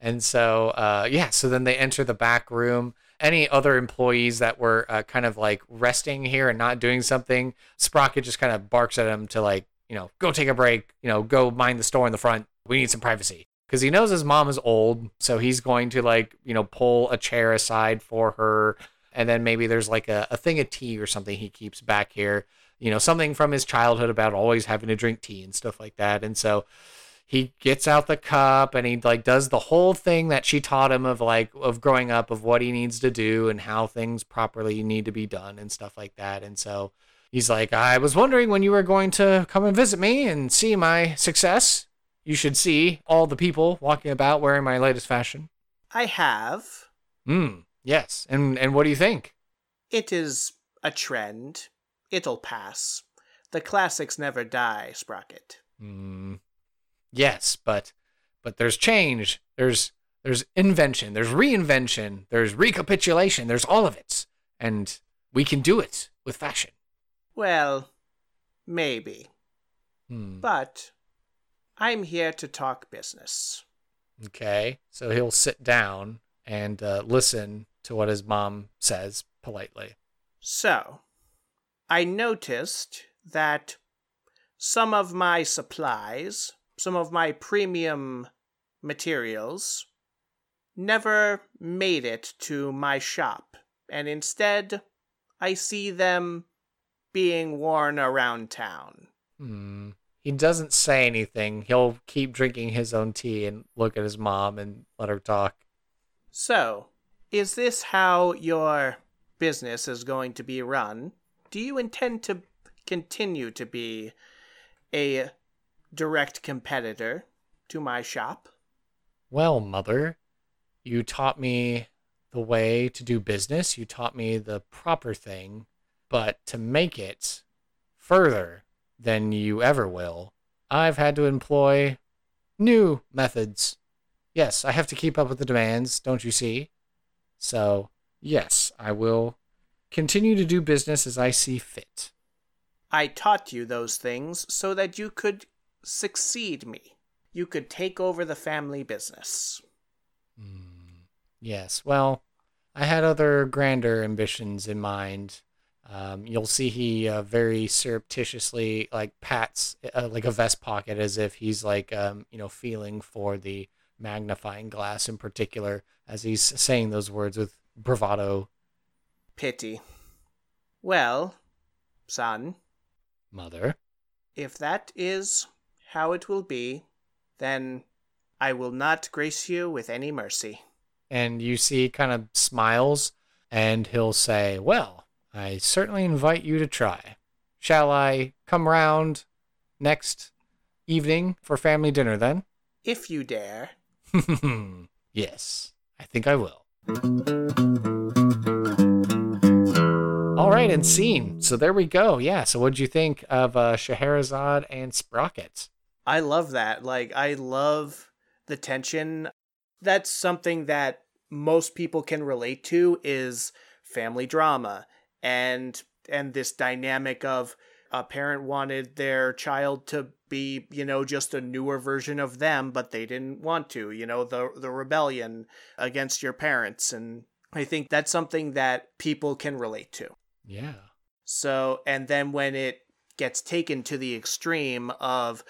And so, uh, yeah, so then they enter the back room. Any other employees that were uh, kind of like resting here and not doing something, Sprocket just kind of barks at them to like, you know, go take a break, you know, go mind the store in the front. We need some privacy. Because he knows his mom is old. So he's going to like, you know, pull a chair aside for her. And then maybe there's like a, a thing of tea or something he keeps back here you know, something from his childhood about always having to drink tea and stuff like that. And so he gets out the cup and he like does the whole thing that she taught him of like of growing up of what he needs to do and how things properly need to be done and stuff like that. And so he's like, I was wondering when you were going to come and visit me and see my success. You should see all the people walking about wearing my latest fashion. I have. Hmm. Yes. And and what do you think? It is a trend. It'll pass. The classics never die, Sprocket. Mm, yes, but but there's change. There's there's invention. There's reinvention. There's recapitulation. There's all of it, and we can do it with fashion. Well, maybe. Hmm. But I'm here to talk business. Okay, so he'll sit down and uh, listen to what his mom says politely. So, I noticed that some of my supplies, some of my premium materials, never made it to my shop, and instead I see them being worn around town. Hmm. He doesn't say anything. He'll keep drinking his own tea and look at his mom and let her talk. So, is this how your business is going to be run? Do you intend to continue to be a direct competitor to my shop? Well, mother, you taught me the way to do business. You taught me the proper thing, but to make it further than you ever will, I've had to employ new methods. Yes, I have to keep up with the demands, don't you see? So, yes, I will continue to do business as I see fit. I taught you those things so that you could succeed me. You could take over the family business. Mm, yes, well, I had other grander ambitions in mind. Um, you'll see he uh, very surreptitiously like pats uh, like a vest pocket as if he's like um, you know feeling for the magnifying glass in particular as he's saying those words with bravado. Pity. Well, son, Mother, if that is how it will be, then I will not grace you with any mercy. and you see kind of smiles and he'll say, "Well, I certainly invite you to try. Shall I come round next evening for family dinner then?" If you dare. yes, I think I will. All right, and scene. So there we go. Yeah. So what'd you think of uh, Scherazade and Sprocket? I love that. Like, I love the tension. That's something that most people can relate to is family drama and and this dynamic of a parent wanted their child to be, you know, just a newer version of them, but they didn't want to, you know, the the rebellion against your parents and I think that's something that people can relate to. Yeah. So, and then when it gets taken to the extreme of,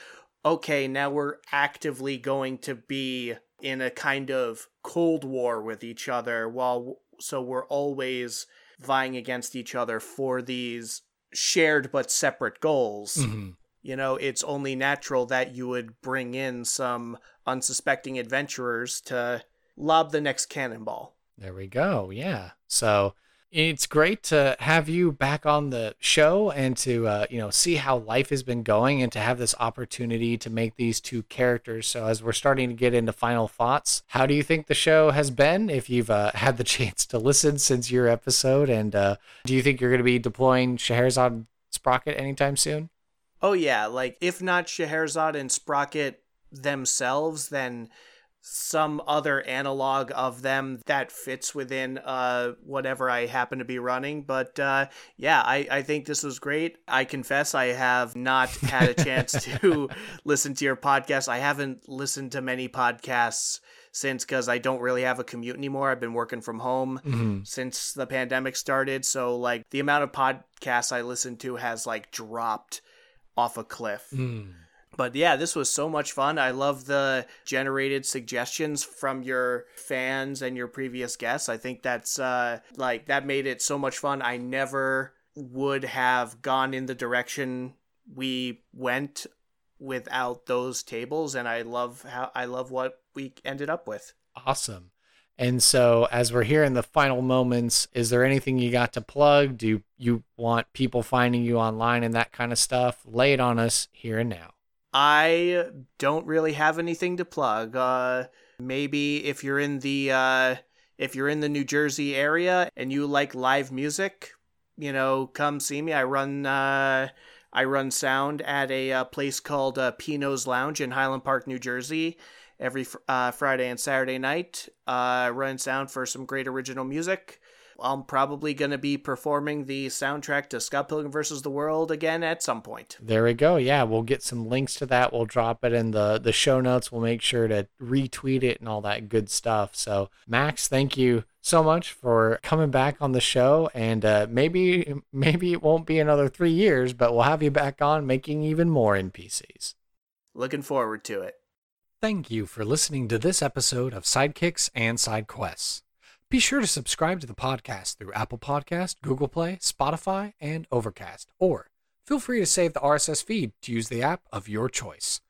okay, now we're actively going to be in a kind of cold war with each other while, so we're always vying against each other for these shared but separate goals. Mhm. You know, it's only natural that you would bring in some unsuspecting adventurers to lob the next cannonball. There we go. Yeah. So it's great to have you back on the show and to uh, you know see how life has been going and to have this opportunity to make these two characters. So as we're starting to get into final thoughts, how do you think the show has been? If you've uh, had the chance to listen since your episode, and uh, do you think you're going to be deploying Scherazade Sprocket anytime soon? Oh yeah, like if not Scherazade and Sprocket themselves, then some other analog of them that fits within uh whatever I happen to be running. But uh yeah, I, I think this was great. I confess I have not had a chance to listen to your podcast. I haven't listened to many podcasts since because I don't really have a commute anymore. I've been working from home Mm-hmm. since the pandemic started. So like the amount of podcasts I listen to has like dropped off a cliff. Mm. But yeah, this was so much fun. I love the generated suggestions from your fans and your previous guests. I think that's uh like that made it so much fun. I never would have gone in the direction we went without those tables and I love how I love what we ended up with. Awesome. And so, as we're here in the final moments, is there anything you got to plug? Do you want people finding you online and that kind of stuff? Lay it on us here and now. I don't really have anything to plug. Uh, maybe if you're in the uh, if you're in the New Jersey area and you like live music, you know, come see me. I run uh, I run sound at a uh, place called uh, Pino's Lounge in Highland Park, New Jersey. Every fr- uh, Friday and Saturday night, I run sound for some great original music. I'm probably going to be performing the soundtrack to Scott Pilgrim vs. the World again at some point. There we go. Yeah, we'll get some links to that. We'll drop it in the the show notes. We'll make sure to retweet it and all that good stuff. So, Max, thank you so much for coming back on the show. And uh, maybe maybe it won't be another three years, but we'll have you back on making even more NPCs. Looking forward to it. Thank you for listening to this episode of Sidekicks and Side Quests. Be sure to subscribe to the podcast through Apple Podcast, Google Play, Spotify, and Overcast, or feel free to save the RSS feed to use the app of your choice.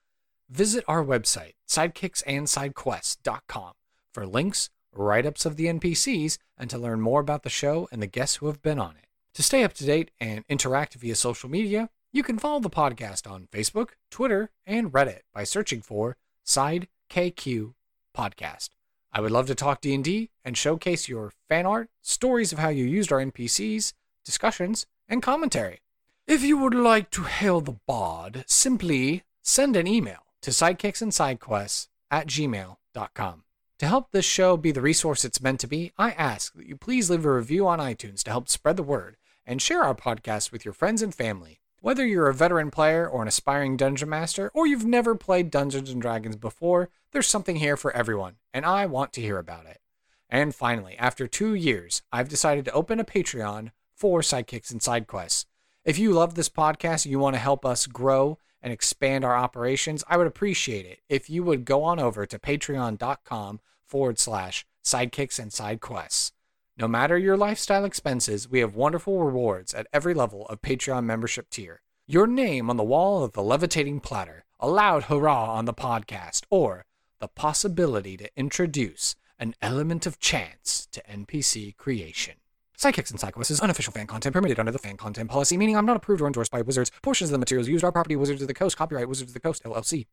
Visit our website, sidekicksandsidequests.com, for links, write ups of the NPCs, and to learn more about the show and the guests who have been on it. To stay up to date and interact via social media, you can follow the podcast on Facebook, Twitter, and Reddit by searching for Side KQ Podcast. I would love to talk D&D and showcase your fan art, stories of how you used our NPCs, discussions, and commentary. If you would like to hail the bard, simply send an email to sidekicksandsidequests at gmail.com. To help this show be the resource it's meant to be, I ask that you please leave a review on iTunes to help spread the word and share our podcast with your friends and family. Whether you're a veteran player or an aspiring dungeon master, or you've never played Dungeons and Dragons before, there's something here for everyone, and I want to hear about it. And finally, after two years, I've decided to open a Patreon for Sidekicks and Side Quests. If you love this podcast and you want to help us grow and expand our operations, I would appreciate it if you would go on over to patreon.com forward slash sidekicks and side quests. No matter your lifestyle expenses, we have wonderful rewards at every level of Patreon membership tier. Your name on the wall of the levitating platter, a loud hurrah on the podcast, or the possibility to introduce an element of chance to NPC creation. Sidekicks and Sidequests is unofficial fan content permitted under the fan content policy, meaning I'm not approved or endorsed by Wizards. Portions of the materials used are property Wizards of the Coast, copyright Wizards of the Coast, LLC.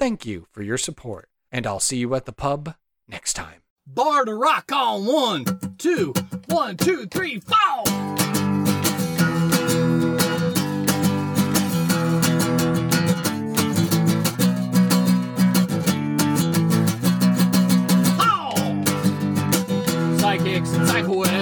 Thank you for your support, and I'll see you at the pub next time. Bar to rock on one, two, one, two, three, four. Sidekicks and Sidequests.